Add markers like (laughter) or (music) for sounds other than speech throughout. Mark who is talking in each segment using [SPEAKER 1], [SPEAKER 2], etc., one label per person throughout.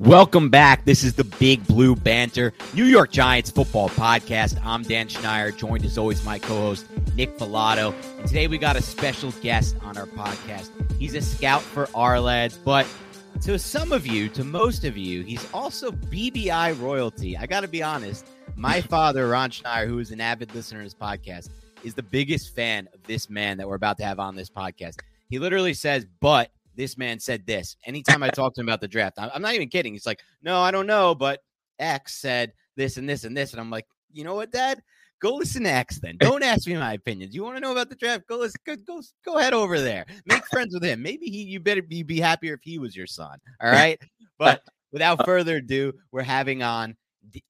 [SPEAKER 1] Welcome back. This is the Big Blue Banter, New York Giants football podcast. I'm Dan Schneider, joined as always my co-host Nick Falato. And today we got a special guest on our podcast. He's a scout for Ourlads, but to some of you, to most of you, he's also BBI royalty. I got to be honest. My (laughs) father, Ron Schneider, who is an avid listener to this podcast, is the biggest fan of this man that we're about to have on this podcast. He literally says, but this man said this. Anytime I talk to him about the draft, I'm not even kidding. He's like, no, I don't know, but X said this and this and this. And I'm like, you know what, Dad? Go listen to X then. Don't ask me my opinion. Do you want to know about the draft? Go listen. Go, go, go ahead over there. Make friends with him. Maybe he. You better be be happier if he was your son. All right. But without further ado, we're having on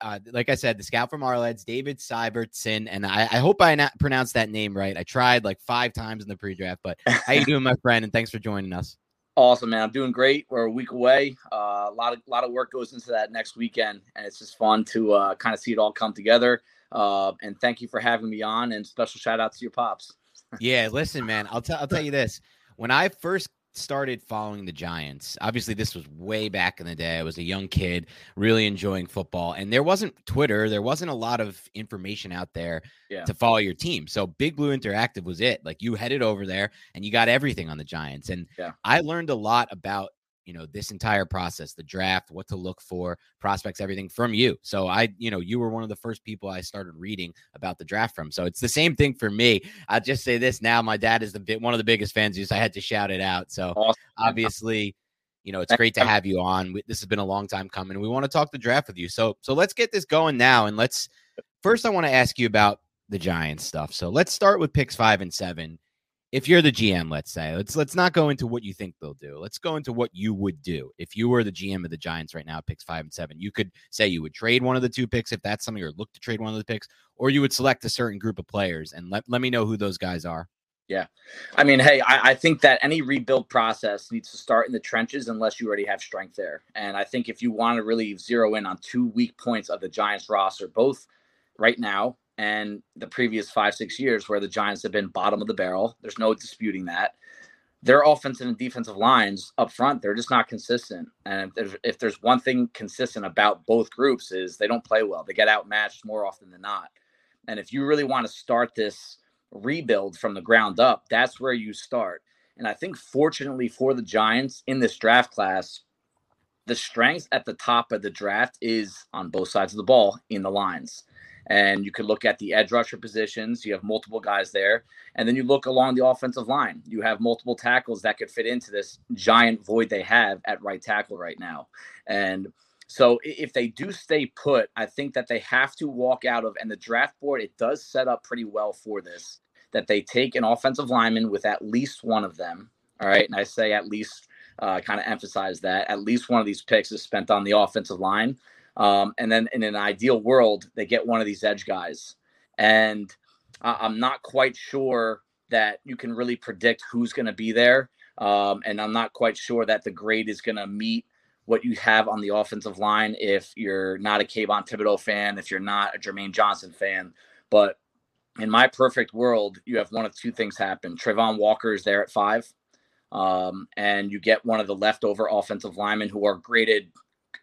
[SPEAKER 1] uh, like I said, the scout from Ourlads, David Syvertsen, and I, I hope I not pronounced that name right. I tried like five times in the pre-draft, but how you (laughs) doing, my friend? And thanks for joining us.
[SPEAKER 2] Awesome, man. I'm doing great. We're a week away. Uh, a lot of lot of work goes into that next weekend, and it's just fun to uh, kind of see it all come together. Uh, and thank you for having me on. And special shout out to your pops.
[SPEAKER 1] yeah, listen, man. I'll tell I'll tell you this. When I first started following the Giants, obviously this was way back in the day. I was a young kid, really enjoying football, and there wasn't Twitter. There wasn't a lot of information out there yeah. to follow your team. So Big Blue Interactive was it. Like you headed over there and you got everything on the Giants, and yeah. I learned a lot about you know this entire process the draft what to look for prospects everything from you. So i you know you were one of the first people i started reading about the draft from. So it's the same thing for me. I'll just say this now my dad is the bit one of the biggest fans so i had to shout it out. So awesome. obviously you know it's great to have you on. This has been a long time coming. We want to talk the draft with you. So so let's get this going now and let's first i want to ask you about the giants stuff. So let's start with picks five and seven if you're the GM, let's say, let's let's not go into what you think they'll do. Let's go into what you would do if you were the GM of the Giants right now, picks five and seven. You could say you would trade one of the two picks if that's something, or look to trade one of the picks, or you would select a certain group of players and let, let me know who those guys are.
[SPEAKER 2] Yeah. I mean, hey, I, I, think that any rebuild process needs to start in the trenches unless you already have strength there. And I think if you want to really zero in on two weak points of the Giants roster, both right now and the previous five, six years where the Giants have been bottom of the barrel. There's no disputing that. Their offensive and defensive lines up front, they're just not consistent. And if there's, if there's one thing consistent about both groups is they don't play well. They get outmatched more often than not. And if you really want to start this rebuild from the ground up, that's where you start. And I think fortunately for the Giants in this draft class, the strength at the top of the draft is on both sides of the ball in the lines. And you could look at the edge rusher positions. You have multiple guys there. And then you look along the offensive line. You have multiple tackles that could fit into this giant void they have at right tackle right now. And so if they do stay put, I think that they have to walk out of, and the draft board, it does set up pretty well for this, that they take an offensive lineman with at least one of them. All right. And I say at least uh, kind of emphasize that at least one of these picks is spent on the offensive line. Um, and then in an ideal world, they get one of these edge guys. And I'm not quite sure that you can really predict who's going to be there. Um, and I'm not quite sure that the grade is going to meet what you have on the offensive line if you're not a Kayvon Thibodeaux fan, if you're not a Jermaine Johnson fan. But in my perfect world, you have one of two things happen. Travon Walker is there at five, um, and you get one of the leftover offensive linemen who are graded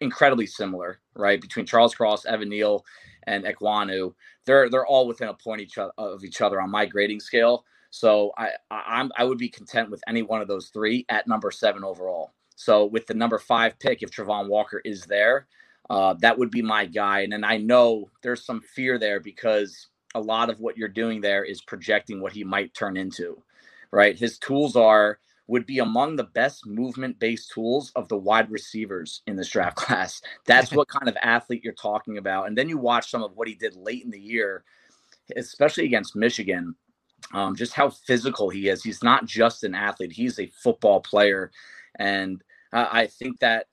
[SPEAKER 2] incredibly similar, right? Between Charles Cross, Evan Neal, and Ekwonu, they're they're all within a point each other, of each other on my grading scale. So I, I am I would be content with any one of those three at number seven overall. So with the number five pick, if Travon Walker is there, uh, that would be my guy. And then I know there's some fear there because a lot of what you're doing there is projecting what he might turn into, right? His tools are would be among the best movement based tools of the wide receivers in this draft (laughs) class. That's what kind of athlete you're talking about. And then you watch some of what he did late in the year, especially against Michigan. Um, just how physical he is. He's not just an athlete, he's a football player. And uh, I think that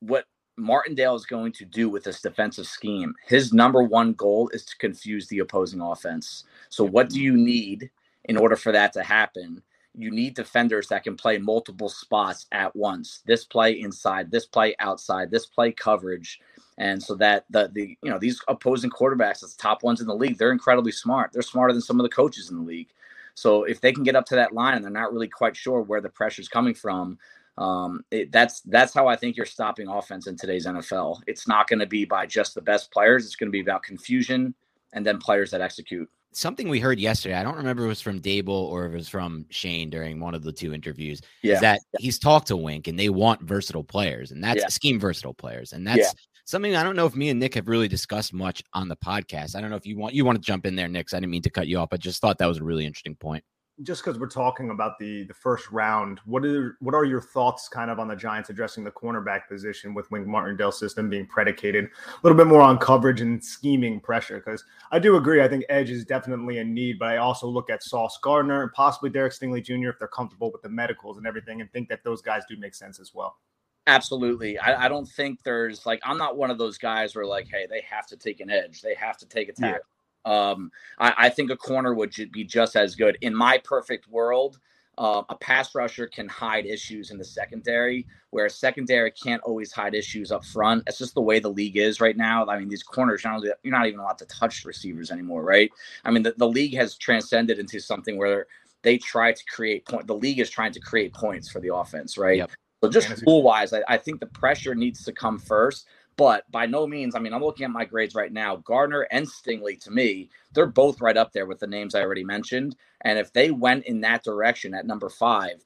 [SPEAKER 2] what Martindale is going to do with this defensive scheme, his number one goal is to confuse the opposing offense. So, what do you need in order for that to happen? You need defenders that can play multiple spots at once. This play inside, this play outside, this play coverage. And so that the the you know these opposing quarterbacks, the top ones in the league, they're incredibly smart. They're smarter than some of the coaches in the league. So if they can get up to that line and they're not really quite sure where the pressure is coming from, um, it, that's that's how I think you're stopping offense in today's NFL. It's not going to be by just the best players. It's going to be about confusion and then players that execute.
[SPEAKER 1] Something we heard yesterday, I don't remember if it was from Daboll or if it was from Schoen during one of the two interviews, yeah. is that he's talked to Wink and they want versatile players, and that's yeah. scheme versatile players, and that's yeah. something I don't know if me and Nick have really discussed much on the podcast. I don't know if you want you want to jump in there, Nick. I didn't mean to cut you off, but just thought that was a really interesting point
[SPEAKER 3] just because we're talking about the the first round, what are what are your thoughts kind of on the Giants addressing the cornerback position with Wink Martindale's system being predicated a little bit more on coverage and scheming pressure? Because I do agree, I think edge is definitely a need, but I also look at Sauce Gardner and possibly Derek Stingley Jr. if they're comfortable with the medicals and everything, and think that those guys do make sense as well.
[SPEAKER 2] Absolutely. I, I don't think there's like I'm not one of those guys where like, hey, they have to take an edge, they have to take a tackle. Yeah um, I, I, think a corner would be just as good. In my perfect world, uh, a pass rusher can hide issues in the secondary, where a secondary can't always hide issues up front. It's just the way the league is right now. I mean, these corners, you're not, you're not even allowed to touch receivers anymore, right? I mean, the, the league has transcended into something where they try to create point. The league is trying to create points for the offense, right? Yep. So just rule wise, I, I think the pressure needs to come first. But by no means, I mean, I'm looking at my grades right now. Gardner and Stingley, to me, they're both right up there with the names I already mentioned. And if they went in that direction at number five,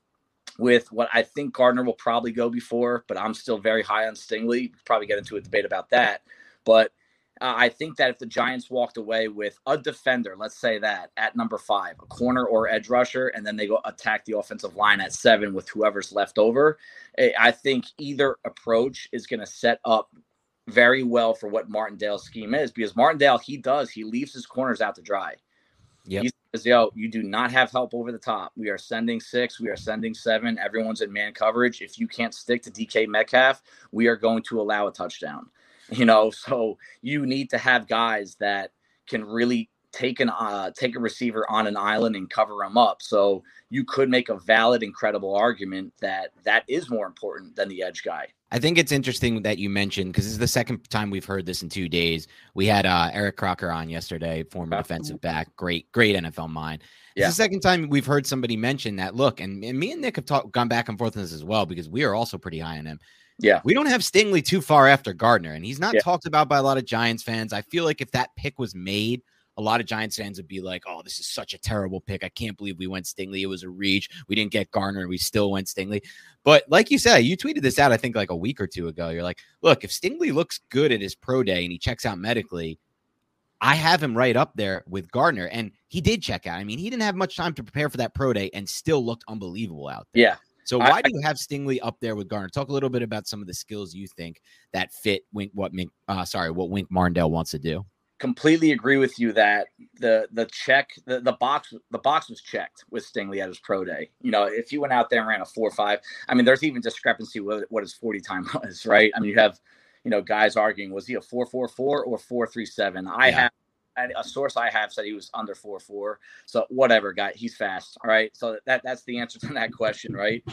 [SPEAKER 2] with what I think Gardner will probably go before, but I'm still very high on Stingley. Probably get into a debate about that. But uh, I think that if the Giants walked away with a defender, let's say that at number five, a corner or edge rusher, and then they go attack the offensive line at seven with whoever's left over, eh, I think either approach is going to set up very well for what Martindale's scheme is because Martindale, he does, he leaves his corners out to dry. Yeah. He says, yo, you do not have help over the top. We are sending six, we are sending seven. Everyone's in man coverage. If you can't stick to DK Metcalf, we are going to allow a touchdown. (laughs) You know, so you need to have guys that can really take an uh, take a receiver on an island and cover him up. So you could make a valid, incredible argument that that is more important than the edge guy.
[SPEAKER 1] I think it's interesting that you mentioned because this is the second time we've heard this in two days. We had uh, Eric Crocker on yesterday, former defensive back, great, great NFL mind. Yeah. It's the second time we've heard somebody mention that. Look, and, and me and Nick have talk, gone back and forth on this as well because we are also pretty high on him.
[SPEAKER 2] Yeah.
[SPEAKER 1] We don't have Stingley too far after Gardner, and he's not yeah. talked about by a lot of Giants fans. I feel like if that pick was made, a lot of Giants fans would be like, "Oh, this is such a terrible pick. I can't believe we went Stingley. It was a reach. We didn't get Gardner. and we still went Stingley." But like you said, you tweeted this out, I think, like a week or two ago. You're like, "Look, if Stingley looks good at his pro day and he checks out medically, I have him right up there with Gardner." And he did check out. I mean, he didn't have much time to prepare for that pro day and still looked unbelievable out there.
[SPEAKER 2] Yeah.
[SPEAKER 1] So why I, do you have Stingley up there with Gardner? Talk a little bit about some of the skills you think that fit Wink what Mink, uh, sorry, what Wink Martindale wants to do
[SPEAKER 2] completely agree with you that the the check the, the box the box was checked with Stingley at his pro day. You know, if he went out there and ran a four five, I mean, there's even discrepancy with what his forty time (laughs) was, right? I mean, you have you know guys arguing was he a four four four or four three seven? I yeah. have a source I have said he was under four four. So whatever, guy, he's fast. All right, so that that's the answer to that question, right?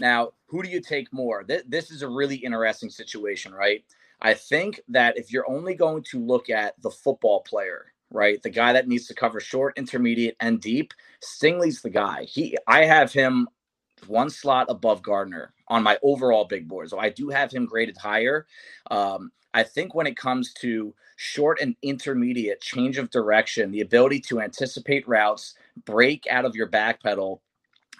[SPEAKER 2] Now, who do you take more? This, this is a really interesting situation, right? I think that if you're only going to look at the football player, right, the guy that needs to cover short, intermediate, and deep, Stingley's the guy. He, I have him one slot above Gardner on my overall big board, so I do have him graded higher. Um, I think when it comes to short and intermediate change of direction, the ability to anticipate routes, break out of your back pedal,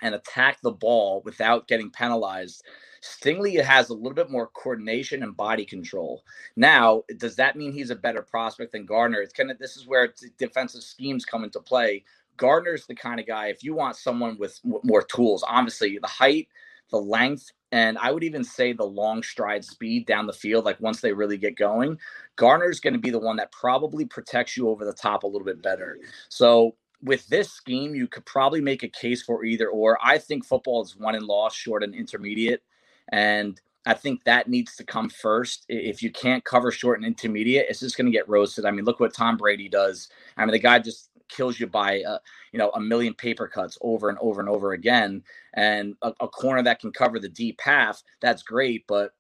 [SPEAKER 2] and attack the ball without getting penalized Stingley has a little bit more coordination and body control. Now, does that mean he's a better prospect than Gardner? It's kind of this is where defensive schemes come into play. Gardner's the kind of guy if you want someone with more tools, obviously the height, the length, and I would even say the long stride speed down the field, like once they really get going, Gardner's going to be the one that probably protects you over the top a little bit better. So with this scheme, you could probably make a case for either or. I think football is one and loss, short and intermediate. And I think that needs to come first. If you can't cover short and intermediate, it's just going to get roasted. I mean, look what Tom Brady does. I mean, the guy just kills you by uh, you know a million paper cuts over and over and over again. And a, a corner that can cover the deep half, that's great, but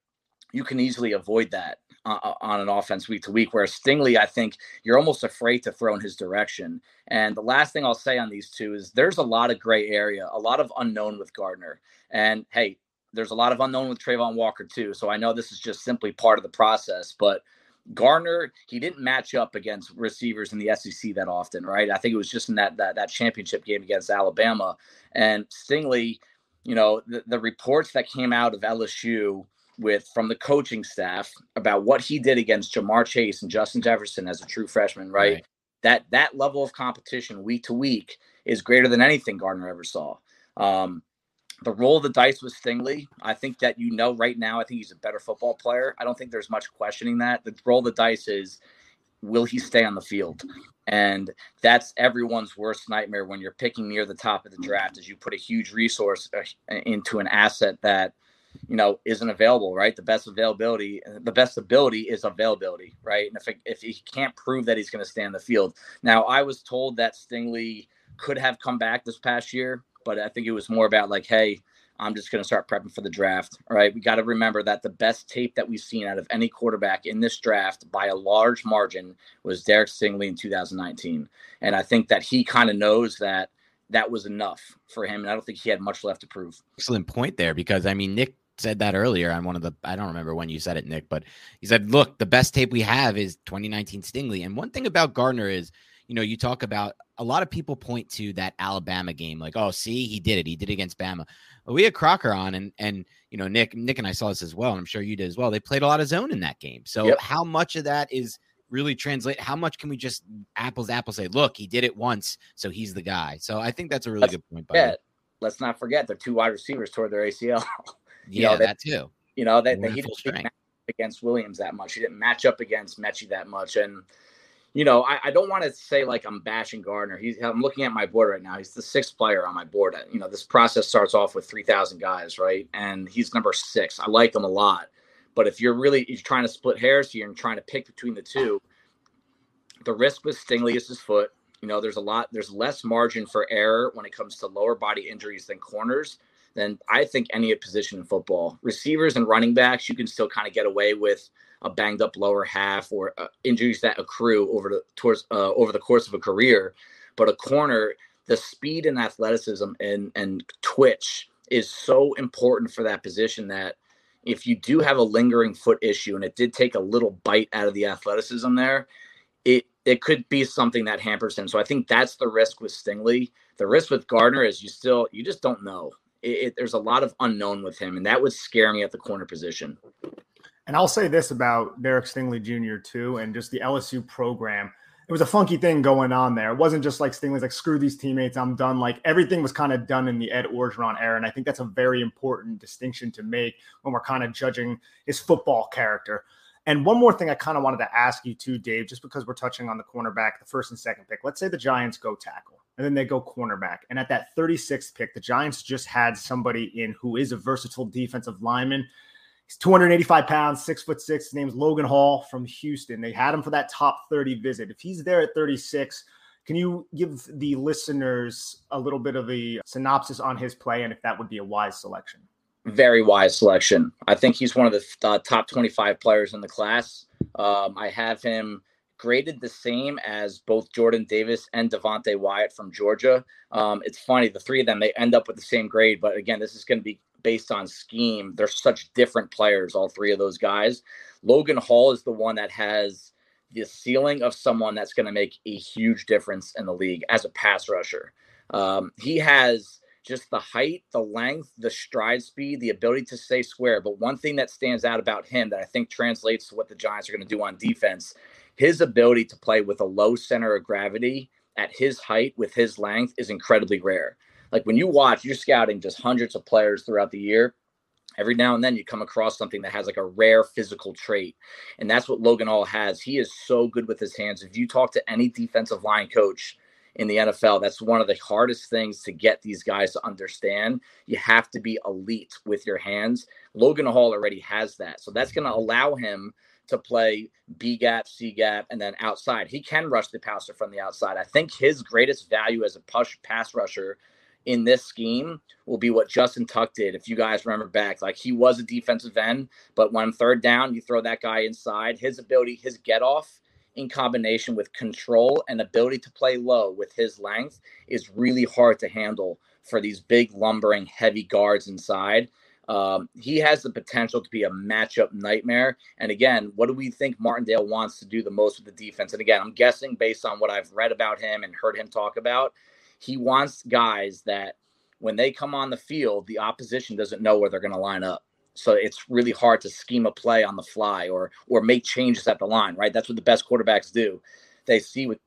[SPEAKER 2] you can easily avoid that uh, uh, on an offense week to week. Whereas Stingley, I think you're almost afraid to throw in his direction. And the last thing I'll say on these two is there's a lot of gray area, a lot of unknown with Gardner. And hey, there's a lot of unknown with Travon Walker too. So I know this is just simply part of the process, but Gardner, he didn't match up against receivers in the SEC that often, right? I think it was just in that that, that championship game against Alabama. And Stingley, you know, the, the reports that came out of LSU with from the coaching staff about what he did against Ja'Marr Chase and Justin Jefferson as a true freshman, right? right. That that level of competition week to week is greater than anything Gardner ever saw. Um, the roll of the dice was Stingley. I think that you know right now, I think he's a better football player. I don't think there's much questioning that. The roll of the dice is will he stay on the field? And that's everyone's worst nightmare when you're picking near the top of the draft is you put a huge resource uh, into an asset that you know isn't available right the best availability the best ability is availability right and if, it, if he can't prove that he's going to stay on the field now i was told that stingley could have come back this past year but I think it was more about like, hey, I'm just going to start prepping for the draft. All right. We got to remember that the best tape that we've seen out of any quarterback in this draft by a large margin was Derek Stingley in 2019. And I think that he kind of knows that that was enough for him. And I don't think he had much left to prove.
[SPEAKER 1] Excellent point there because I mean, Nick said that earlier on one of the I don't remember when you said it, Nick, but he said, look, the best tape we have is 2019 Stingley. And one thing about Gardner is you know, you talk about a lot of people point to that Alabama game, like, oh, see, he did it. He did it against Bama. We had Crocker on, and and you know, Nick, Nick and I saw this as well, and I'm sure you did as well. They played a lot of zone in that game. So yep. how much of that is really translate? How much can we just apples apples say, look, he did it once, so he's the guy. So I think that's a really let's good point.
[SPEAKER 2] By let's not forget the two wide receivers toward their ACL. (laughs)
[SPEAKER 1] yeah, know, they, that too.
[SPEAKER 2] You know, that he didn't against Williams that much. He didn't match up against Metchie that much, and you know, I, I don't want to say like I'm bashing Gardner. He's I'm looking at my board right now. He's the sixth player on my board. Uh, you know, this process starts off with three thousand guys, right? And he's number six. I like him a lot. But if you're really you're trying to split hairs here and trying to pick between the two, the risk with Stingley is his foot. You know, there's a lot, there's less margin for error when it comes to lower body injuries than corners than I think any position in football. Receivers and running backs, you can still kind of get away with a banged up lower half or uh, injuries that accrue over the towards uh, over the course of a career. But a corner, the speed and athleticism and and twitch is so important for that position that if you do have a lingering foot issue and it did take a little bite out of the athleticism there, it it could be something that hampers him. So I think that's the risk with Stingley. The risk with Gardner is you still you just don't know. It, it, there's a lot of unknown with him, and that would scare me at the corner position.
[SPEAKER 3] And I'll say this about Derek Stingley Jr. too, and just the LSU program. It was a funky thing going on there. It wasn't just like Stingley's like, screw these teammates, I'm done. Like everything was kind of done in the Ed Orgeron era. And I think that's a very important distinction to make when we're kind of judging his football character. And one more thing I kind of wanted to ask you too, Dave, just because we're touching on the cornerback, the first and second pick. Let's say the Giants go tackle and then they go cornerback. And at that 36th pick, the Giants just had somebody in who is a versatile defensive lineman. He's 285 pounds, six foot six. His name's Logan Hall from Houston. They had him for that top 30 visit. If he's there at 36, can you give the listeners a little bit of a synopsis on his play and if that would be a wise selection?
[SPEAKER 2] Very wise selection. I think he's one of the uh, top 25 players in the class. Um, I have him graded the same as both Jordan Davis and Devonte Wyatt from Georgia. Um, it's funny, the three of them, they end up with the same grade. But again, this is going to be based on scheme. They're such different players, all three of those guys. Logan Hall is the one that has the ceiling of someone that's going to make a huge difference in the league as a pass rusher. Um, he has just the height, the length, the stride speed, the ability to stay square. But one thing that stands out about him that I think translates to what the Giants are going to do on defense, his ability to play with a low center of gravity at his height with his length is incredibly rare. Like when you watch, you're scouting just hundreds of players throughout the year. Every now and then you come across something that has like a rare physical trait. And that's what Logan Hall has. He is so good with his hands. If you talk to any defensive line coach, in the NFL. That's one of the hardest things to get these guys to understand. You have to be elite with your hands. Logan Hall already has that. So that's going to allow him to play B gap, C gap, and then outside. He can rush the passer from the outside. I think his greatest value as a push pass rusher in this scheme will be what Justin Tuck did. If you guys remember back, like he was a defensive end, but when third down, you throw that guy inside. His ability, his get off in combination with control and ability to play low with his length is really hard to handle for these big lumbering heavy guards inside. Um, he has the potential to be a matchup nightmare. And again, what do we think Martindale wants to do the most with the defense? And again, I'm guessing based on what I've read about him and heard him talk about, he wants guys that when they come on the field, the opposition doesn't know where they're going to line up. So it's really hard to scheme a play on the fly or or make changes at the line, right? That's what the best quarterbacks do. They see what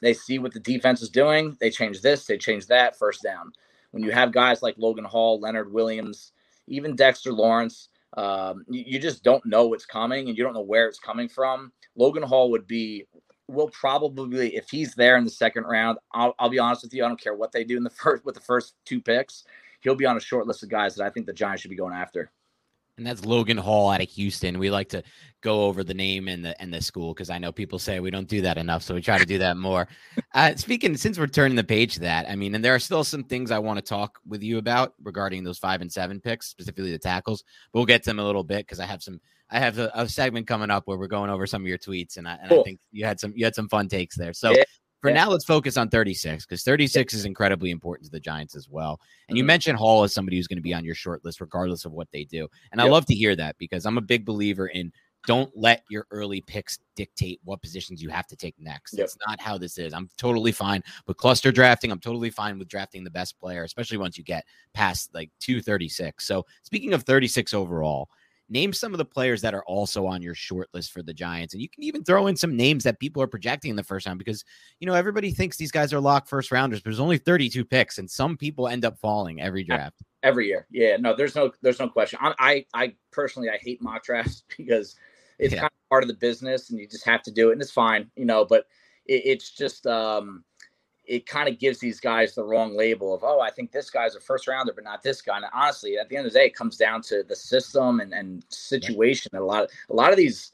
[SPEAKER 2] they see what the defense is doing. They change this, they change that, first down. When you have guys like Logan Hall, Leonard Williams, even Dexter Lawrence, um, you, you, just don't know what's coming and you don't know where it's coming from. Logan Hall would be, will probably, if he's there in the second round, I'll, I'll be honest with you, I don't care what they do in the (laughs) first with the first two picks. He'll be on a short list of guys that I think the Giants should be going after
[SPEAKER 1] and that's Logan Hall out of Houston. We like to go over the name and the and the school because I know people say we don't do that enough, so we try to do that more. (laughs) Uh, speaking, since we're turning the page to that, I mean, and there are still some things I want to talk with you about regarding those five and seven picks, specifically the tackles. But we'll get to them a little bit because I have some. I have a, a, segment coming up where we're going over some of your tweets, and I, and cool. I think you had some you had some fun takes there. So. Yeah. For yeah. now, let's focus on 36 because 36 yeah. is incredibly important to the Giants as well. And mm-hmm. you mentioned Hall as somebody who's going to be on your short list, regardless of what they do. And yep. I love to hear that because I'm a big believer in don't let your early picks dictate what positions you have to take next. Yep. That's not how this is. I'm totally fine with cluster drafting. I'm totally fine with drafting the best player, especially once you get past like 236. So, speaking of 36 overall, name some of the players that are also on your short list for the Giants. And you can even throw in some names that people are projecting in the first round because, you know, everybody thinks these guys are locked first rounders, but there's only 32 picks and some people end up falling every draft.
[SPEAKER 2] Every year. Yeah. No, there's no, there's no question. I, I, I personally, I hate mock drafts (laughs) because it's yeah. kind of part of the business and you just have to do it and it's fine, you know, but it, it's just, um, it kind of gives these guys the wrong label of, oh, I think this guy's a first rounder, but not this guy. And honestly, at the end of the day, it comes down to the system and, and situation. And a lot of a lot of these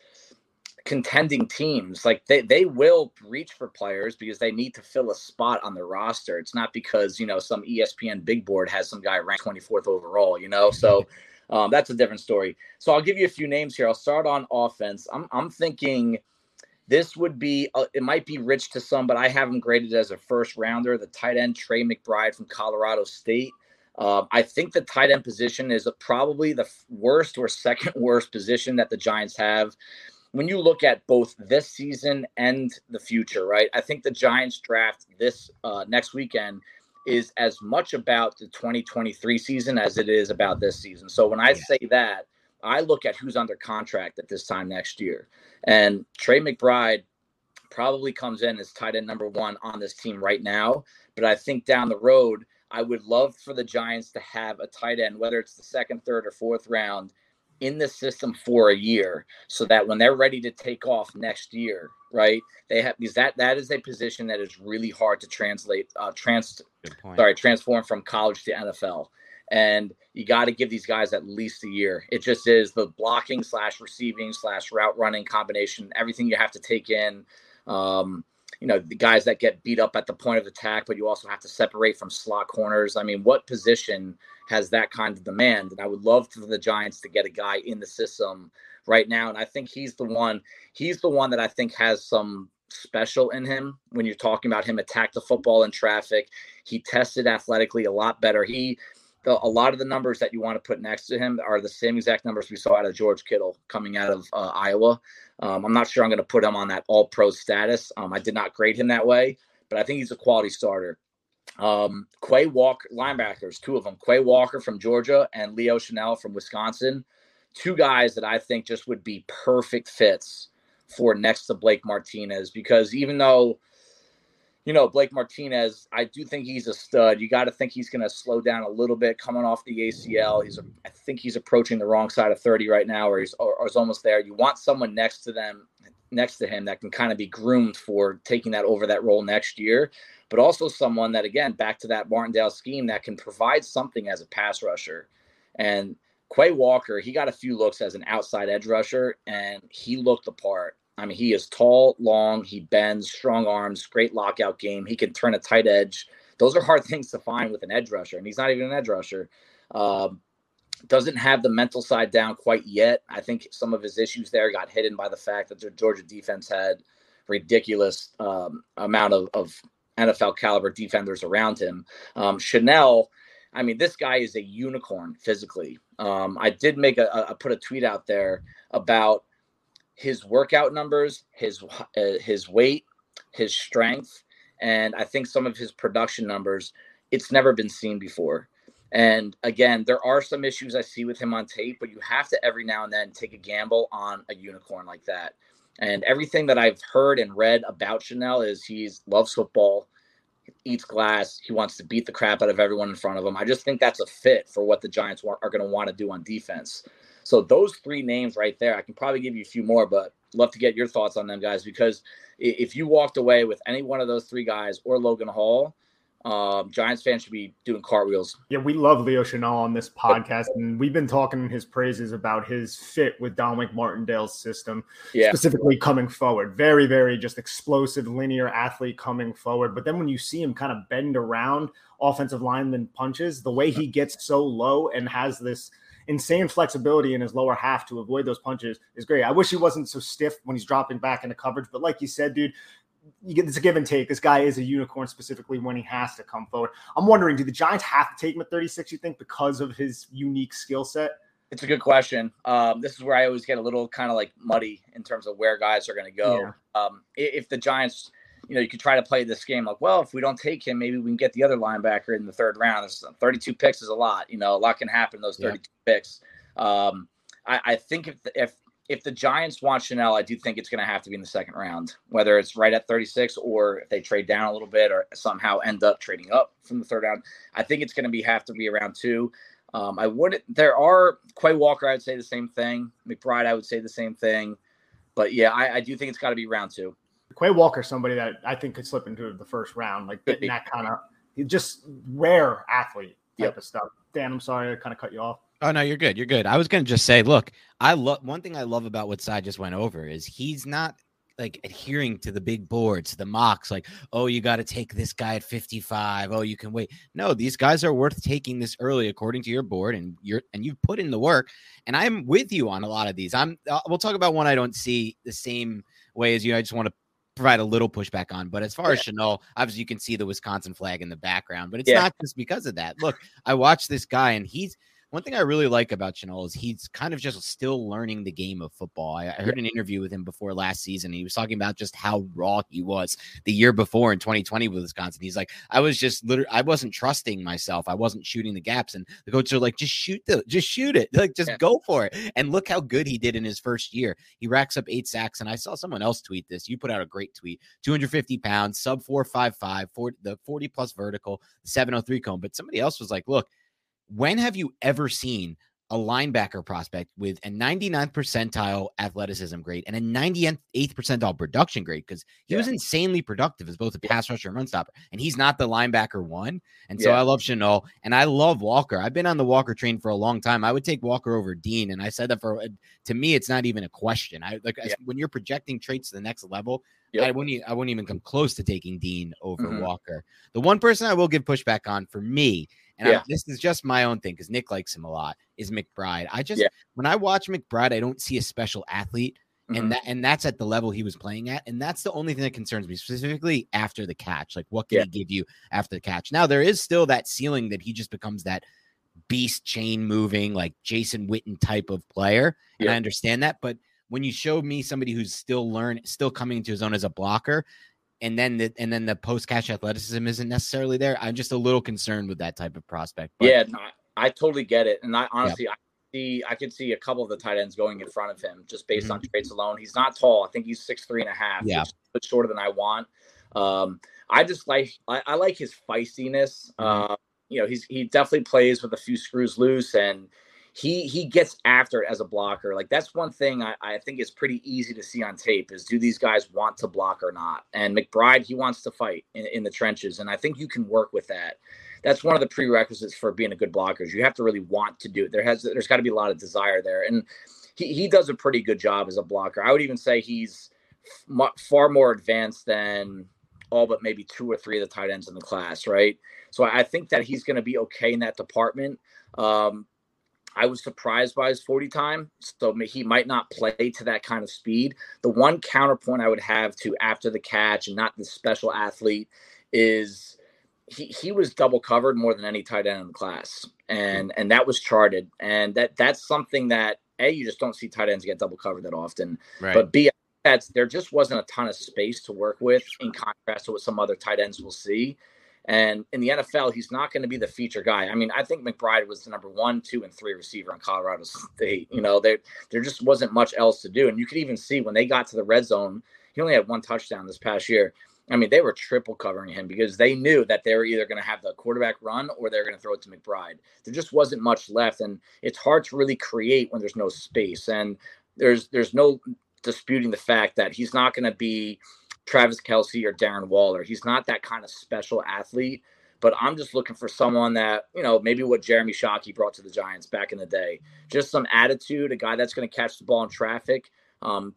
[SPEAKER 2] contending teams, like they, they will reach for players because they need to fill a spot on the roster. It's not because, you know, some ESPN big board has some guy ranked 24th overall, you know? So um, that's a different story. So I'll give you a few names here. I'll start on offense. I'm, I'm thinking – this would be, uh, it might be rich to some, but I have him graded as a first rounder. The tight end, Trey McBride from Colorado State. Uh, I think the tight end position is probably the worst or (laughs) second worst position that the Giants have. When you look at both this season and the future, right? I think the Giants draft this uh, next weekend is as much about the 2023 season as it is about this season. So when I say that, I look at who's under contract at this time next year. And Trey McBride probably comes in as tight end number one on this team right now. But I think down the road, I would love for the Giants to have a tight end, whether it's the second, third, or fourth round, in the system for a year so that when they're ready to take off next year, right? They have because that that is a position that is really hard to translate uh trans sorry, transform from college to NFL. And you got to give these guys at least a year. It just is the blocking slash receiving slash route running combination, everything you have to take in. Um, you know, the guys that get beat up at the point of attack, but you also have to separate from slot corners. I mean, what position has that kind of demand? And I would love for the Giants to get a guy in the system right now. And I think he's the one, he's the one that I think has some special in him when you're talking about him attack the football in traffic. He tested athletically a lot better. He the, a lot of the numbers that you want to put next to him are the same exact numbers we saw out of George Kittle coming out of uh, Iowa. Um, I'm not sure I'm going to put him on that all pro status. Um, I did not grade him that way, but I think he's a quality starter. Um, Quay Walker, linebackers, two of them, Quay Walker from Georgia and Leo Chenal from Wisconsin. Two guys that I think just would be perfect fits for next to Blake Martinez because even though you know, Blake Martinez, I do think he's a stud. You got to think he's going to slow down a little bit coming off the ACL. He's, I think he's approaching the wrong side of 30 right now, or he's, or, or is almost there. You want someone next to them, next to him that can kind of be groomed for taking that over that role next year, but also someone that, again, back to that Martindale scheme that can provide something as a pass rusher. And Quay Walker, he got a few looks as an outside edge rusher, and he looked the part. I mean, he is tall, long, he bends, strong arms, great lockout game. He can turn a tight edge. Those are hard (laughs) things to find with an edge rusher, and he's not even an edge rusher. Um, doesn't have the mental side down quite yet. I think some of his issues there got hidden by the fact that the Georgia defense had ridiculous um, amount of, of, NFL caliber defenders around him. Um, Chenal, I mean, this guy is a unicorn physically. Um, I did make a, a put a tweet out there about his workout numbers, his uh, his weight, his strength, and I think some of his production numbers. It's never been seen before. And again, there are some issues I see with him on tape, but you have to every now and then take a gamble on a unicorn like that. And everything that I've heard and read about Chenal is he loves football, eats glass, he wants to beat the crap out of everyone in front of him. I just think that's a fit for what the Giants are going to want to do on defense. So those three names right there, I can probably give you a few more, but love to get your thoughts on them guys because if you walked away with any one of those three guys or Logan Hall, um, Giants fans should be doing cartwheels.
[SPEAKER 3] Yeah, we love Leo Chenal on this podcast, and we've been talking his praises about his fit with Dominic Martindale's system, yeah. specifically coming forward. Very, very just explosive, linear athlete coming forward. But then when you see him kind of bend around offensive lineman punches, the way he gets so low and has this – insane flexibility in his lower half to avoid those punches is great. I wish he wasn't so stiff when he's dropping back into coverage, but like you said, dude, you get this a give and take. This guy is a unicorn specifically when he has to come forward. I'm wondering, do the Giants have to take him at 36, you think, because of his unique skill set?
[SPEAKER 2] It's a good question. Um, this is where I always get a little kind of like muddy in terms of where guys are going to go. Yeah. Um, if the Giants – you know, you could try to play this game like, well, if we don't take him, maybe we can get the other linebacker in the third round. 32 picks is a lot. You know, a lot can happen in those 32 yeah. picks. Um, I, I, think if the, if if the Giants want Chenal, I do think it's going to have to be in the second round, whether it's right at 36 or if they trade down a little bit or somehow end up trading up from the third round. I think it's going to be have to be around two. Um, I wouldn't. there are Quay Walker, I'd say the same thing. McBride, I would say the same thing. But yeah, I, I do think it's got to be round two.
[SPEAKER 3] Quay Walker, somebody that I think could slip into the first round, like getting that kind of just rare athlete type yep. of stuff. Dan, I'm sorry I kind of cut you off.
[SPEAKER 1] Oh no, you're good. You're good. I was gonna just say, look, I love one thing I love about what Sy just went over is he's not like adhering to the big boards, the mocks, like, oh, you got to take this guy at 55. Oh, you can wait. No, these guys are worth taking this early according to your board, and you're and you've put in the work. And I'm with you on a lot of these. I'm. Uh, we'll talk about one I don't see the same way as you. I just want to provide a little pushback on. But as far yeah. as Chenal, obviously you can see the Wisconsin flag in the background, but it's yeah. not just because of that. Look, I watched this guy and he's one thing I really like about Chenal is he's kind of just still learning the game of football. I, I heard an interview with him before last season. he was talking about just how raw he was the year before in 2020 with Wisconsin. He's like, I was just literally, I wasn't trusting myself. I wasn't shooting the gaps. And the coaches are like, just shoot the, just shoot it. (laughs) Like, just yeah. go for it. And look how good he did in his first year. He racks up eight sacks. And I saw someone else tweet this. You put out a great tweet 250 pounds, sub 455, four, the 40 plus vertical, 703 cone. But somebody else was like, look, when have you ever seen a linebacker prospect with a 99th percentile athleticism grade and a 98th percentile production grade because he yeah. was insanely productive as both a pass rusher and run stopper. And he's not the linebacker one. And so yeah. I love Chenal and I love Walker. I've been on the Walker train for a long time. I would take Walker over Dean. And I said that for to me, it's not even a question. I like yeah. when you're projecting traits to the next level, Yep. I wouldn't. I wouldn't even come close to taking Dean over mm-hmm. Walker. The one person I will give pushback on for me and yeah. this is just my own thing because Nick likes him a lot, is McBride. I just yeah. when I watch McBride, I don't see a special athlete. Mm-hmm. And that and that's at the level he was playing at. And that's the only thing that concerns me, specifically after the catch. Like what can yeah. he give you after the catch? Now there is still that ceiling that he just becomes that beast chain moving, like Jason Witten type of player. And I understand that. But when you show me somebody who's still learn still coming into his own as a blocker, and then the and then the post catch athleticism isn't necessarily there. I'm just a little concerned with that type of prospect.
[SPEAKER 2] But, yeah, no, I totally get it, and I honestly. I see, I could see a couple of the tight ends going in front of him just based mm-hmm. on traits alone. He's not tall. I think he's six three and a half. Yeah, which shorter than I want. Um, I just like I, I like his feistiness. Mm-hmm. Uh, you know, he's he definitely plays with a few screws loose, and he he gets after it as a blocker. Like that's one thing I, I think is pretty easy to see on tape is do these guys want to block or not? And McBride, he wants to fight in, in the trenches. And I think you can work with that. That's one of the prerequisites for being a good blocker. is You have to really want to do it. There has there's got to be a lot of desire there. And he, he does a pretty good job as a blocker. I would even say he's far more advanced than all but maybe two or three of the tight ends in the class, right? So I think that he's going to be okay in that department. Um, I was surprised by his 40 time, so he might not play to that kind of speed. The one counterpoint I would have to after the catch and not the special athlete is he, he was double covered more than any tight end in the class, and and that was charted, and that that's something that a you just don't see tight ends get double covered that often, right. but b that's there just wasn't a ton of space to work with in contrast to what some other tight ends will see. And in the NFL, he's not going to be the feature guy. I mean, I think McBride was the number one, two, and three receiver in Colorado State. You know, there there just wasn't much else to do. And you could even see when they got to the red zone, he only had one touchdown this past year. I mean, they were triple covering him because they knew that they were either going to have the quarterback run or they're going to throw it to McBride. There just wasn't much left, and it's hard to really create when there's no space. And there's there's no disputing the fact that he's not going to be Travis Kelce or Darren Waller. He's not that kind of special athlete, but I'm just looking for someone that, you know, maybe what Jeremy Shockey brought to the Giants back in the day. Just some attitude, a guy that's going to catch the ball in traffic. Um,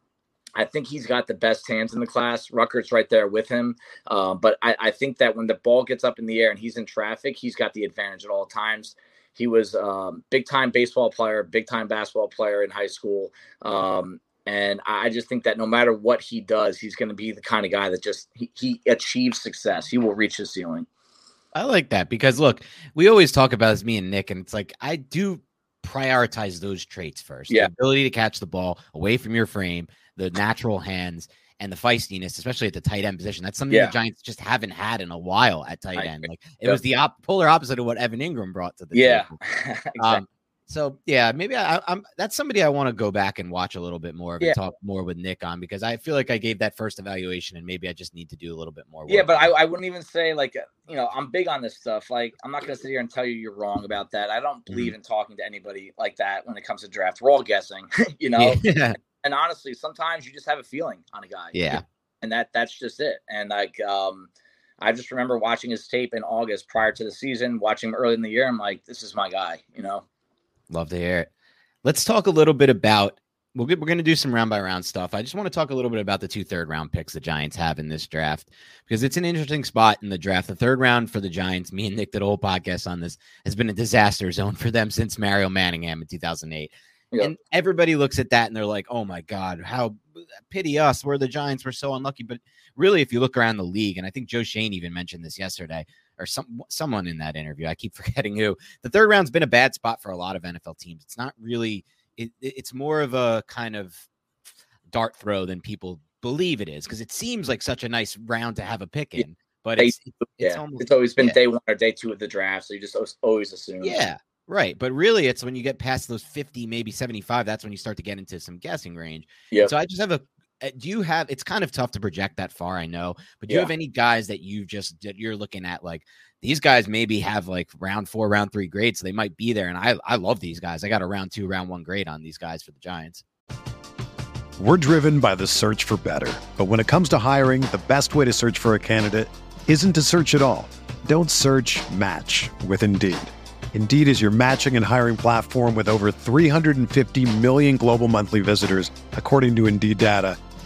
[SPEAKER 2] I think he's got the best hands in the class. Ruckert's right there with him. Uh, but I, I, think that when the ball gets up in the air and he's in traffic, he's got the advantage at all times. He was um, big time baseball player, big time basketball player in high school. Um, and I just think that no matter what he does, he's going to be the kind of guy that just he, he achieves success. He will reach his ceiling.
[SPEAKER 1] I like that because look, we always talk about as me and Nick, and it's like I do prioritize those traits first.
[SPEAKER 2] Yeah.
[SPEAKER 1] The ability to catch the ball away from your frame, the natural hands, and the feistiness, especially at the tight end position. That's something yeah. the Giants just haven't had in a while at tight end. Like it was the op- polar opposite of what Evan Engram brought to the
[SPEAKER 2] yeah.
[SPEAKER 1] table. (laughs) Um, exactly. So yeah, maybe I, am that's somebody I want to go back and watch a little bit more of yeah. and talk more with Nick on because I feel like I gave that first evaluation and maybe I just need to do a little bit more.
[SPEAKER 2] Yeah, but I, I, wouldn't even say like uh, you know I'm big on this stuff. Like I'm not gonna sit here and tell you you're wrong about that. I don't believe mm-hmm. in talking to anybody like that when it comes to draft. We're all guessing, (laughs) you know. Yeah. (laughs) And honestly, sometimes you just have a feeling on a guy.
[SPEAKER 1] Yeah.
[SPEAKER 2] And that that's just it. And like um. I just remember watching his tape in August prior to the season, watching him early in the year. I'm like, this is my guy, you know.
[SPEAKER 1] Love to hear it. Let's talk a little bit about. We'll get, we're going to do some round by round stuff. I just want to talk a little bit about the two third round picks the Giants have in this draft because it's an interesting spot in the draft. The third round for the Giants, me and Nick did a whole podcast on this, has been a disaster zone for them since Mario Manningham in 2008. Yep. And everybody looks at that and they're like, oh my God, how pity us. We're the Giants. We're so unlucky. But really, if you look around the league, and I think Joe Schoen even mentioned this yesterday, or some someone in that interview. I keep (laughs) forgetting who. The third round's been a bad spot for a lot of NFL teams. It's not really. It, it's more of a kind of dart throw than people believe it is because it seems like such a nice round to have a pick in. But it's,
[SPEAKER 2] it's, yeah. almost, it's always been yeah. day one or day two of the draft, so you just always assume.
[SPEAKER 1] Yeah, Right. But really, it's when you get past those 50, maybe 75, that's when you start to get into some guessing range. Yeah. So I just have a Eh, do you have? It's kind of tough to project that far, I know, but do yeah. you have any guys that you just that you're looking at like these guys maybe have like round four, round three grades, so they might be there. And I I love these guys. I got a round two, round one grade on these guys for the Giants.
[SPEAKER 4] We're driven by the search for better, but when it comes to hiring, the best way to search for a candidate isn't to search at all. Don't search. Match with Indeed. Indeed is your matching and hiring platform with over 350 million global monthly visitors, according to Indeed data,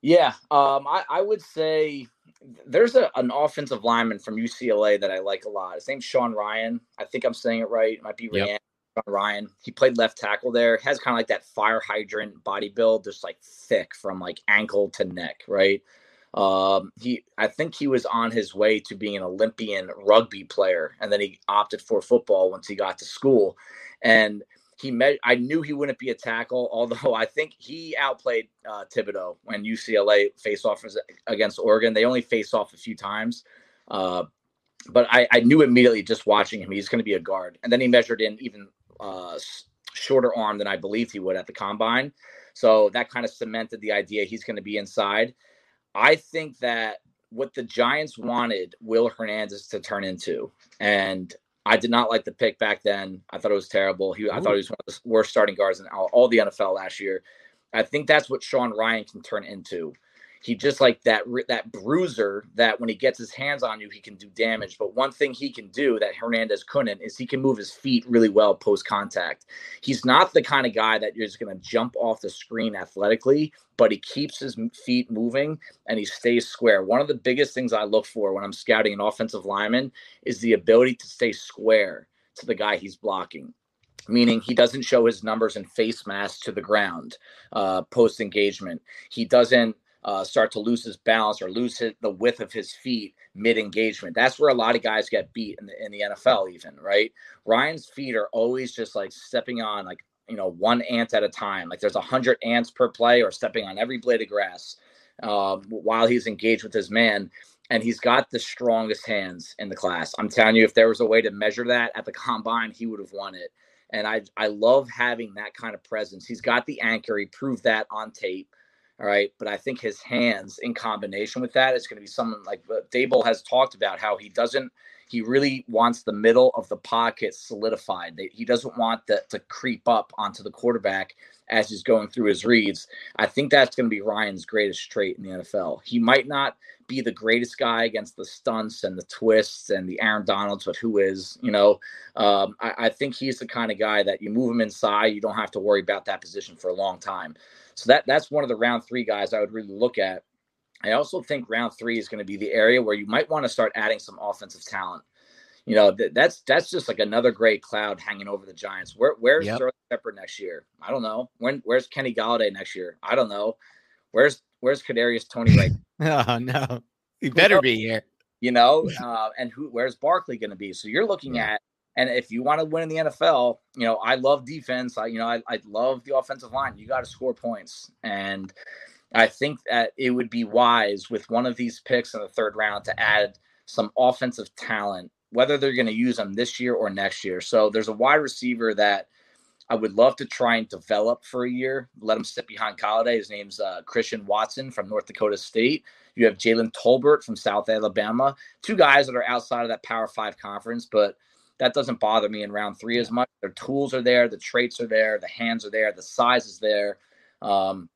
[SPEAKER 2] Yeah, um, I, I would say there's a, an offensive lineman from UCLA that I like a lot. His name's Sean Rhyan. I think I'm saying it right. It might be yep. Sean Rhyan. He played left tackle there. Has kind of like that fire hydrant body build, just like thick from like ankle to neck, right? Um, he, I think he was on his way to being an Olympian rugby player, and then he opted for football once he got to school. And he met. I knew he wouldn't be a tackle, (laughs) although I think he outplayed uh, Thibodeaux when UCLA faced off against Oregon. They only faced off a few times, uh, but I, I, knew immediately just watching him he's going to be a guard. And then he measured in even uh, shorter arm than I believed he would at the combine. So that kind of cemented the idea he's going to be inside. I think that what the Giants wanted Will Hernandez to turn into, and I did not like the pick back then. I thought it was terrible. He, I thought he was one of the worst starting guards in all, all the NFL last year. I think that's what Sean Rhyan can turn into he just like that that bruiser that when he gets his hands on you he can do damage. But one thing he can do that hernandez couldn't is he can move his feet really well post contact he's not the kind of guy that you're just going to jump off the screen athletically but he keeps his feet moving and he stays square. One of the biggest things i look for when i'm scouting an offensive lineman is the ability to stay square to the guy he's blocking meaning he doesn't show his numbers and face mask to the ground uh, post engagement. He doesn't uh, start to lose his balance or lose his, the width of his feet mid engagement. That's where a lot of guys get beat in the, in the NFL, even right. Rhyan's feet are always just like stepping on like you know one ant at a time. Like there's a hundred ants per play, or stepping on every blade of grass uh, while he's engaged with his man. And he's got the strongest hands in the class. I'm telling you, if there was a way to measure that at the combine, he would have won it. And I I love having that kind of presence. He's got the anchor. He proved that on tape. All right. But I think his hands in combination with that is going to be something like Daboll has talked about how he doesn't, he really wants the middle of the pocket solidified. He doesn't want that to creep up onto the quarterback as he's going through his reads. I think that's going to be Rhyan's greatest trait in the NFL. He might not be the greatest guy against the stunts and the twists and the Aaron Donalds, but who is, you know, um, I, I think he's the kind of guy that you move him inside, you don't have to worry about that position for a long time. So that that's one of the round three guys I would really look at. I also think round three is going to be the area where you might want to start adding some offensive talent. You know, th- that's that's just like another great cloud hanging over the Giants. Where where's yep. Sterling Shepard next year? I don't know. When where's Kenny Golladay next year? I don't know. Where's where's Kadarius Toney right? (laughs)
[SPEAKER 1] oh no, he better be here.
[SPEAKER 2] You know, uh, and who? Where's Barkley going to be? So you're looking yeah. at and if you want to win in the NFL, you know, I love defense. I, you know, I, I love the offensive line. You got to score points. And I think that it would be wise with one of these picks in the third round to add some offensive talent whether they're going to use them this year or next year. So there's a wide receiver that I would love to try and develop for a year, let him sit behind Golladay. His name's uh, Christian Watson from North Dakota State. You have Jalen Tolbert from South Alabama. Two guys that are outside of that Power Five conference, but that doesn't bother me in round three as much. Their tools are there, the traits are there, the hands are there, the size is there. Um,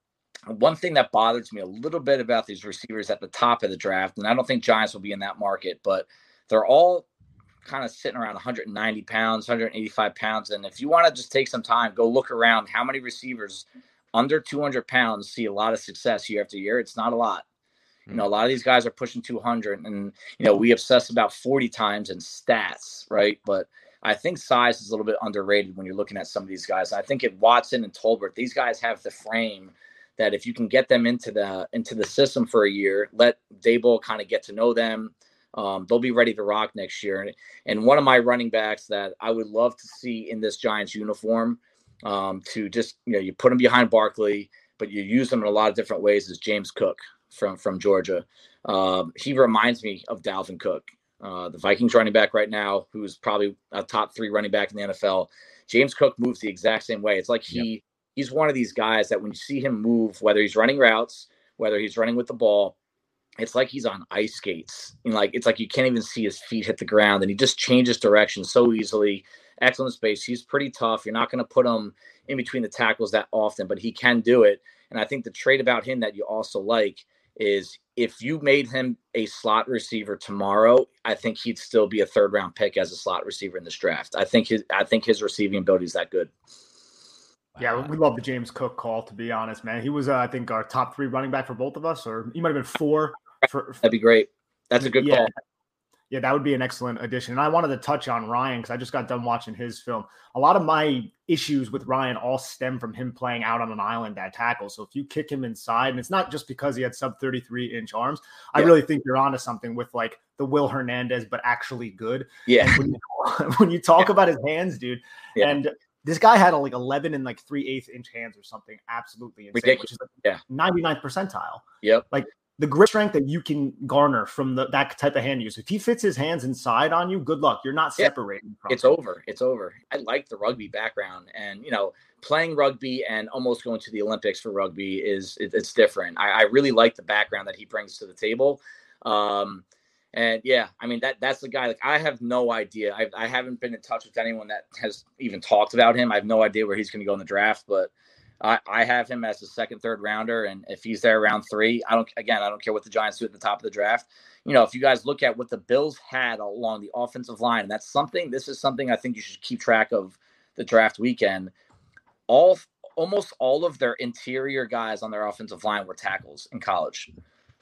[SPEAKER 2] one thing that bothers me a little bit about these receivers at the top of the draft, and I don't think Giants will be in that market, but they're all kind of sitting around 190 pounds, 185 pounds. And if you want to just take some time, go look around how many receivers under 200 pounds see a lot of success year after year. It's not a lot. You know, a lot of these guys are pushing 200, and you know we obsess about 40 times in stats, right? But I think size is a little bit underrated when you're looking at some of these guys. I think at Watson and Tolbert, these guys have the frame that if you can get them into the into the system for a year, let Daboll kind of get to know them, um, they'll be ready to rock next year. And, and one of my running backs that I would love to see in this Giants uniform um, to just you know you put him behind Barkley, but you use them in a lot of different ways is James Cook from from Georgia. Um, he reminds me of Dalvin Cook, uh, the Vikings running back right now, who's probably a top three running back in the NFL. James Cook moves the exact same way. It's like he yep. he's one of these guys that when you see him move, whether he's running routes, whether he's running with the ball, it's like he's on ice skates. Know, like it's like you can't even see his feet hit the ground, and he just changes direction so easily. Excellent space. He's pretty tough. You're not going to put him in between the tackles that often, but he can do it. And I think the trait about him that you also like is if you made him a slot receiver tomorrow, I think he'd still be a third round pick as a slot receiver in this draft. I think his I think his receiving ability is that good.
[SPEAKER 3] Yeah, we love the James Cook call. To be honest, man, he was uh, I think our top three running back for both of us, or he might have been four. For,
[SPEAKER 2] for, That'd be great. That's a good
[SPEAKER 3] yeah,
[SPEAKER 2] call.
[SPEAKER 3] Yeah, that would be an excellent addition. And I wanted to touch on Rhyan because I just got done watching his film. A lot of my issues with Rhyan all stem from him playing out on an island at tackle. So if you kick him inside, and it's not just because he had sub 33 inch arms, yeah. I really think you're onto something with like the Will Hernandez, but actually good.
[SPEAKER 2] Yeah.
[SPEAKER 3] When you, (laughs) when you, talk yeah. about his hands, dude, yeah. and this guy had a, like 11 and like three eighth inch hands or something absolutely insane,
[SPEAKER 2] Ridiculous.
[SPEAKER 3] which is like
[SPEAKER 2] yeah.
[SPEAKER 3] 99th percentile.
[SPEAKER 2] Yep.
[SPEAKER 3] Like the grip strength that you can garner from the, that type of hand use. If he fits his hands inside on you, good luck. You're not separating.
[SPEAKER 2] Yeah, it's over. It's over. I like the rugby background, and you know, playing rugby and almost going to the Olympics for rugby is it, it's different. I, I, really like the background that he brings to the table. Um, and yeah, I mean that that's the guy. Like I have no idea. I've, I haven't been in touch with anyone that has even talked about him. I have no idea where he's going to go in the draft, but I, I have him as a second, third rounder, and if he's there around three, I don't. Again, I don't care what the Giants do at the top of the draft. You know, if you guys look at what the Bills had along the offensive line, and that's something. This is something I think you should keep track of the draft weekend. All almost all of their interior guys on their offensive line were tackles in college.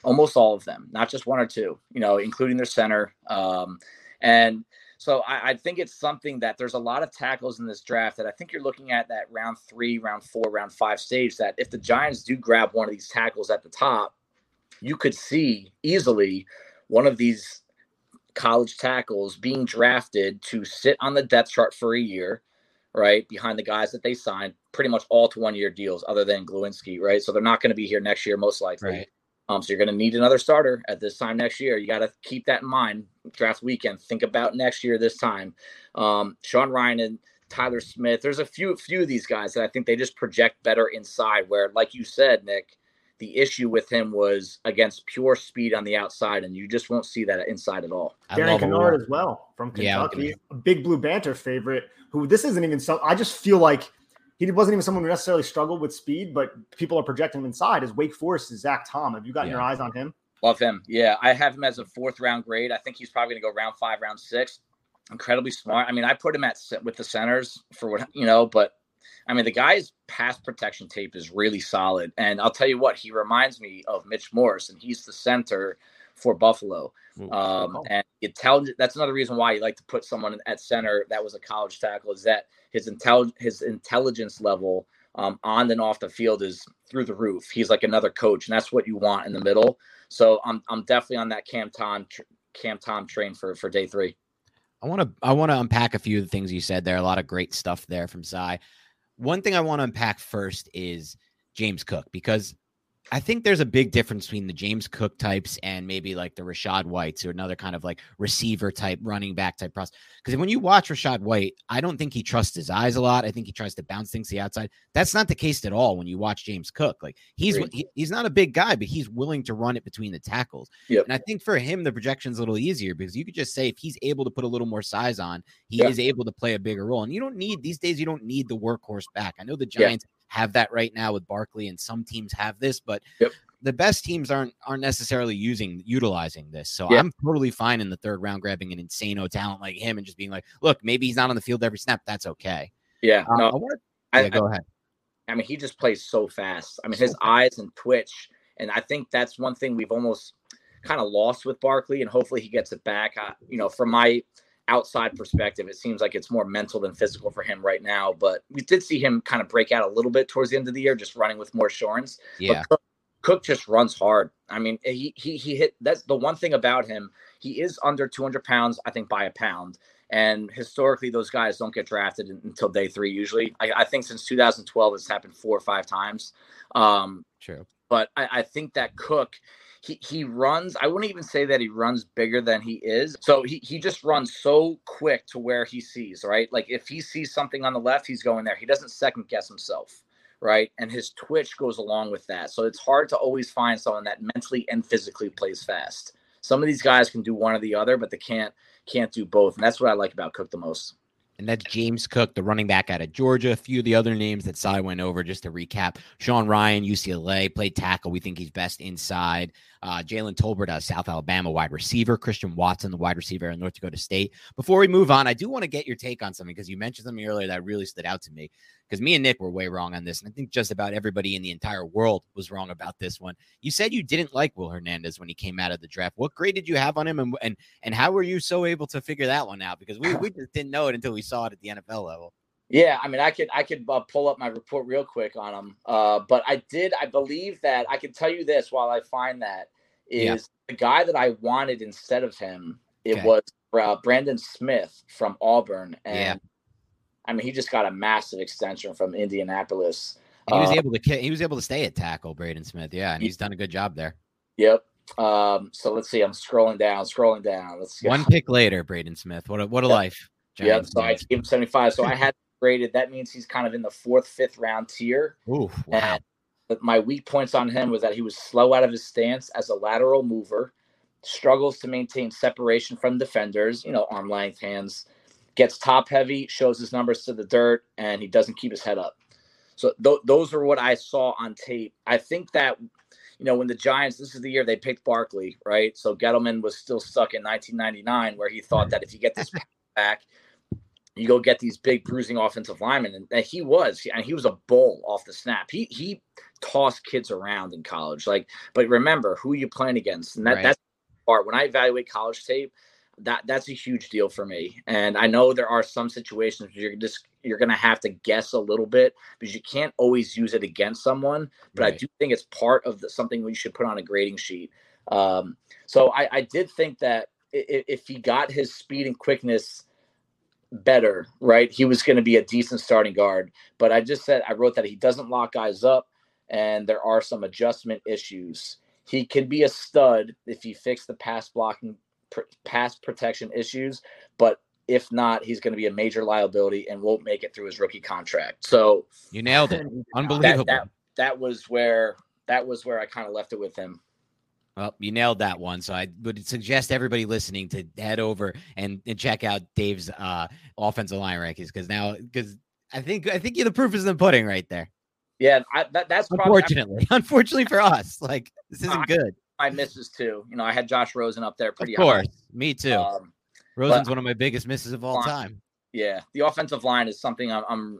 [SPEAKER 2] Almost all of them, not just one or two. You know, including their center. Um, and so I, I, think it's something that there's a lot of tackles in this draft that I think you're looking at that round three, round four, round five stage. That if the Giants do grab one of these tackles at the top, you could see easily one of these college tackles being drafted to sit on the depth chart for a year, right? Behind the guys that they signed, pretty much all to one year deals, other than Glowinski, right? So they're not going to be here next year, most likely.
[SPEAKER 1] Right.
[SPEAKER 2] Um, so you're going to need another starter at this time next year. You got to keep that in mind. Draft weekend. Think about next year this time. Um, Sean Rhyan and Tyler Smith. There's a few few of these guys that I think they just project better inside. Where, like you said, Nick, the issue with him was against pure speed on the outside, and you just won't see that inside at all.
[SPEAKER 3] Darian Kinnard as well from Kentucky, yeah, a big blue banter favorite. Who this isn't even so. I just feel like he wasn't even someone who necessarily struggled with speed, but people are projecting him inside. As Wake Forest's Zach Tom, have you gotten yeah. your eyes on him?
[SPEAKER 2] Love him. Yeah, I have him as a fourth round grade. I think he's probably going to go round five, round six. Incredibly smart. I mean, I put him at with the centers for what you know, but I mean, the guy's pass protection tape is really solid. And I'll tell you what, he reminds me of Mitch Morse, and he's the center for Buffalo. Um, and intelligent, that's another reason why you like to put someone at center that was a college tackle is that his intel his intelligence level um, on and off the field is through the roof. He's like another coach, and that's what you want in the middle. So I'm I'm definitely on that Cam Tom Cam Tom train for for day three.
[SPEAKER 1] I want to I want to unpack a few of the things you said there. A lot of great stuff there from Sy. One thing I want to unpack first is James Cook because I think there's a big difference between the James Cook types and maybe like the Rachaad Whites or another kind of like receiver type, running back type process. Because when you watch Rachaad White, I don't think he trusts his eyes a lot. I think he tries to bounce things to the outside. That's not the case at all when you watch James Cook. Like he's he, he's not a big guy, but he's willing to run it between the tackles. Yep. And I think for him the projection's a little easier because you could just say if he's able to put a little more size on, he is able to play a bigger role. And you don't need these days. You don't need the workhorse back. I know the Giants. Have that right now with Barkley, and some teams have this, but yep. the best teams aren't aren't necessarily using utilizing this. So yep. I'm totally fine in the third round grabbing an insano talent like him and just being like, look, maybe he's not on the field every snap. That's okay.
[SPEAKER 2] Yeah, uh,
[SPEAKER 1] no,
[SPEAKER 2] I
[SPEAKER 1] wanna, yeah,
[SPEAKER 2] I,
[SPEAKER 1] go ahead.
[SPEAKER 2] I mean, he just plays so fast. I mean, his eyes and twitch, and I think that's one thing we've almost kind of lost with Barkley, and hopefully he gets it back. Uh, you know, from my outside perspective, it seems like it's more mental than physical for him right now. But we did see him kind of break out a little bit towards the end of the year, just running with more assurance.
[SPEAKER 1] Yeah.
[SPEAKER 2] Cook, Cook, just runs hard. I mean, he he he hit. That's the one thing about him. He is under 200 pounds, I think, by a pound. And historically, those guys don't get drafted until day three. Usually, I, I think since 2012, it's happened four or five times. Um,
[SPEAKER 1] True.
[SPEAKER 2] But I, I think that Cook he he runs. I wouldn't even say that he runs bigger than he is. So he he just runs so quick to where he sees, right? Like if he sees something on the left, he's going there. He doesn't second guess himself, right? And his twitch goes along with that. So it's hard to always find someone that mentally and physically plays fast. Some of these guys can do one or the other, but they can't can't do both. And that's what I like about Cook the most
[SPEAKER 1] and that's James Cook, the running back out of Georgia. A few of the other names that Sy went over just to recap: Sean Rhyan, UCLA, played tackle. We think he's best inside. Uh, Jalen Tolbert a South Alabama, wide receiver. Christian Watson, the wide receiver in North Dakota State. Before we move on, I do want to get your take on something because you mentioned something earlier that really stood out to me because me and Nick were way wrong on this. And I think just about everybody in the entire world was wrong about this one. You said you didn't like Will Hernandez when he came out of the draft. What grade did you have on him? And and, and how were you so able to figure that one out? Because we, (sighs) we just didn't know it until we saw it at the NFL level.
[SPEAKER 2] Yeah, I mean, I could I could uh, pull up my report real quick on him, uh, but I did. I believe that I can tell you this while I find that is yeah. the guy that I wanted instead of him. It okay. was uh, Brandon Smith from Auburn, and yeah. I mean, he just got a massive extension from Indianapolis.
[SPEAKER 1] He was uh, able to he was able to stay at tackle, Braden Smith. Yeah, and he's done a good job there.
[SPEAKER 2] Yep. Um, so let's see. I'm scrolling down, scrolling down. Let's
[SPEAKER 1] go. one pick later, Braden Smith. What a what a yep. life.
[SPEAKER 2] Yep. So I gave him 75. So I had graded. That means he's kind of in the fourth, fifth round tier.
[SPEAKER 1] Ooh, wow.
[SPEAKER 2] And my weak points on him was that he was slow out of his stance as a lateral mover, struggles to maintain separation from defenders. You know, arm length, hands gets top heavy, shows his numbers to the dirt, and he doesn't keep his head up. So th- those are what I saw on tape. I think that you know when the Giants, this is the year they picked Barkley, right? So Gettleman was still stuck in 1999, where he thought that if you get this (laughs) back, you go get these big bruising offensive linemen, and, he was, and he was a bull off the snap. He he tossed kids around in college, like. But remember who you playing against, and that right. that's part. When I evaluate college tape, that that's a huge deal for me. And I know there are some situations where you're just you're gonna have to guess a little bit because you can't always use it against someone. But right. I do think it's part of the, something we should put on a grading sheet. Um, so I, I did think that if he got his speed and quickness better, right, he was going to be a decent starting guard. But I just said I wrote that he doesn't lock guys up, and there are some adjustment issues. He can be a stud if he fixed the pass blocking pr- pass protection issues, but if not, he's going to be a major liability and won't make it through his rookie contract. So
[SPEAKER 1] you nailed it, (laughs) unbelievable.
[SPEAKER 2] That, that, that was where that was where I kind of left it with him.
[SPEAKER 1] Well, you nailed that one. So I would suggest everybody listening to head over and, and check out Dave's uh, offensive line rankings because now because I think I think the proof is in the pudding right there.
[SPEAKER 2] Yeah, I, that, that's
[SPEAKER 1] unfortunately, probably, (laughs) unfortunately for (laughs) us, like this isn't good
[SPEAKER 2] my misses too. You know, I had Josh Rosen up there pretty
[SPEAKER 1] Of course,
[SPEAKER 2] high.
[SPEAKER 1] me too. Um, Rosen's one of my biggest misses of all line, time.
[SPEAKER 2] Yeah, the offensive line is something I'm, I'm.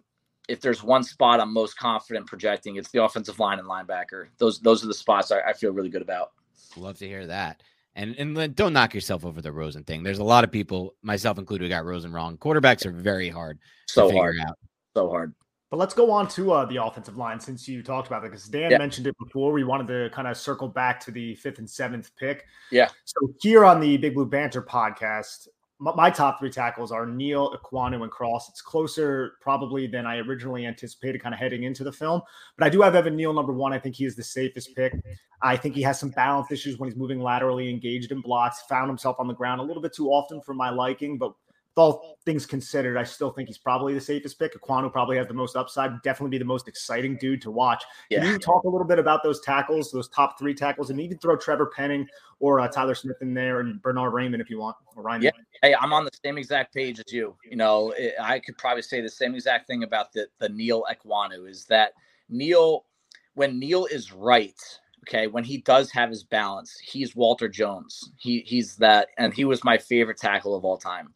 [SPEAKER 2] If there's one spot I'm most confident projecting, it's the offensive line and linebacker. Those those are the spots I, I feel really good about.
[SPEAKER 1] Love to hear that. And and don't knock yourself over the Rosen thing. There's a lot of people, myself included, who got Rosen wrong. Quarterbacks are very hard
[SPEAKER 2] so
[SPEAKER 1] to
[SPEAKER 2] hard.
[SPEAKER 1] out.
[SPEAKER 2] So hard.
[SPEAKER 5] But let's go on to uh, the offensive line since you talked about it because Dan yeah. mentioned it before. We wanted to kind of circle back to the fifth and seventh pick.
[SPEAKER 2] Yeah.
[SPEAKER 5] So here on the Big Blue Banter podcast,
[SPEAKER 3] my top three tackles are Neal, Ekwonu, and Cross. It's closer probably than I originally anticipated kind of heading into the film. But I do have Evan Neal number one. I think he is the safest pick. I think he has some balance issues when he's moving laterally, engaged in blocks, found himself on the ground a little bit too often for my liking, but all things considered, I still think he's probably the safest pick. Ekwonu probably has the most upside, definitely be the most exciting dude to watch. Yeah. Can you talk a little bit about those tackles, those top three tackles, and even throw Trevor Penning or uh, Tyler Smith in there and Bernard Raimann if you want? Or Rhyan.
[SPEAKER 2] Yeah. Hey, I'm on the same exact page as you. You know, it, I could probably say the same exact thing about the, the Neal Ekwonu is that Neal, when Neal is right, okay when he does have his balance he's walter jones he he's that and he was my favorite tackle of all time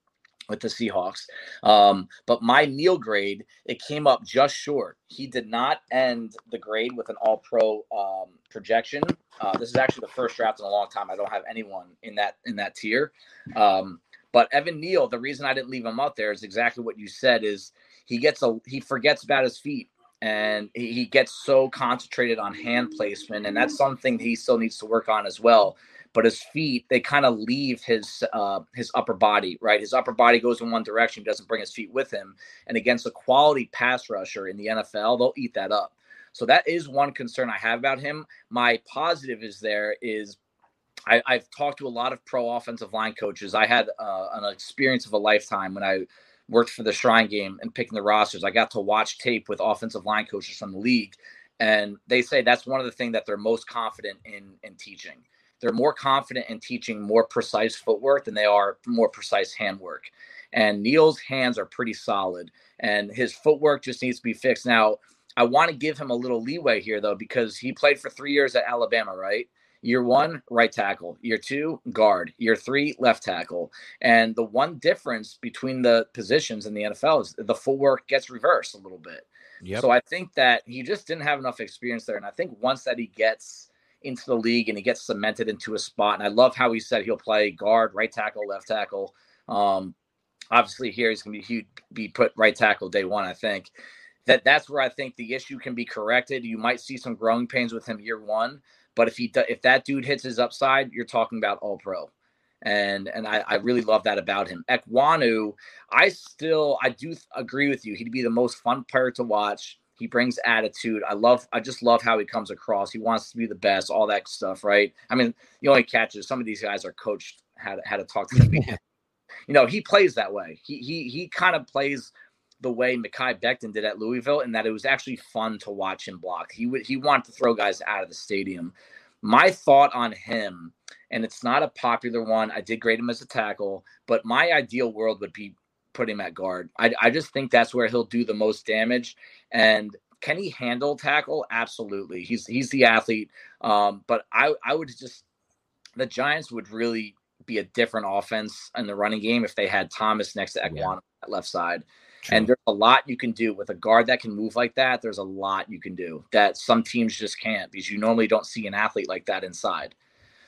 [SPEAKER 2] with the Seahawks. Um, but my Neal grade, it came up just short. He did not end the grade with an all pro um, projection. Uh, this is actually the first draft in a long time. I don't have anyone in that in that tier. Um, but Evan Neal, the reason I didn't leave him out there is exactly what you said is he gets a he forgets about his feet and he gets so concentrated on hand placement and that's something he still needs to work on as well but his feet they kind of leave his uh, his upper body right his upper body goes in one direction he doesn't bring his feet with him and against a quality pass rusher in the nfl they'll eat that up so that is one concern i have about him my positive is there is I, have talked to a lot of pro offensive line coaches. I had uh, an experience of a lifetime when I worked for the Shrine Game and picking the rosters. I got to watch tape with offensive line coaches from the league, and they say that's one of the things that they're most confident in in teaching they're more confident in teaching more precise footwork than they are more precise handwork. And Neal's hands are pretty solid, and his footwork just needs to be fixed. Now, I want to give him a little leeway here, though, because he played for three years at Alabama, right? Year one, right tackle. Year two, guard. Year three, left tackle. And the one difference between the positions in the NFL is the footwork gets reversed a little bit. Yep. So I think that he just didn't have enough experience there. And I think once that he gets into the league and he gets cemented into a spot. And I love how he said he'll play guard, right tackle, left tackle. Um, obviously, here he's going to be be put right tackle day one. I think that that's where I think the issue can be corrected. You might see some growing pains with him year one, but if he if that dude hits his upside, you're talking about all pro. And and I, I really love that about him. Ekwonu, I still I do agree with you. He'd be the most fun player to watch he brings attitude. I love, I just love how he comes across. He wants to be the best, all that stuff, right? I mean, the only catch is some of these guys are coached how to, how to talk to them. (laughs) you know, he plays that way. He he he kind of plays the way Mekhi Becton did at Louisville, and that it was actually fun to watch him block. He would he wanted to throw guys out of the stadium. My thought on him, and it's not a popular one. I did grade him as a tackle, but my ideal world would be put him at guard. I, I just think that's where he'll do the most damage. And can he handle tackle? Absolutely. He's he's the athlete. Um, but I I would just the Giants would really be a different offense in the running game if they had Thomas next to Ekwonu yeah. at left side. True. And there's a lot you can do with a guard that can move like that. There's a lot you can do that some teams just can't because you normally don't see an athlete like that inside.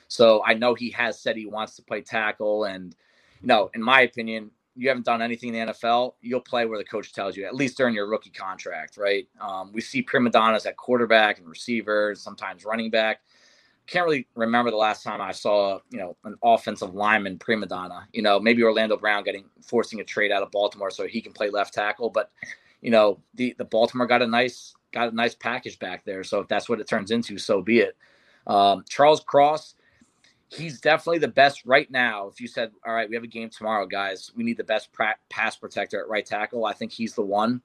[SPEAKER 2] So I know he has said he wants to play tackle, and you know, in my opinion, you haven't done anything in the NFL, you'll play where the coach tells you, at least during your rookie contract, right? Um, we see prima donnas at quarterback and receivers, sometimes running back. Can't really remember the last time I saw, you know, an offensive lineman prima donna. You know, maybe Orlando Brown getting forcing a trade out of Baltimore so he can play left tackle, but you know, the the Baltimore got a nice got a nice package back there. So if that's what it turns into, so be it. Um, Charles Cross, he's definitely the best right now. If you said, "All right, we have a game tomorrow, guys. We need the best pass protector at right tackle," I think he's the one.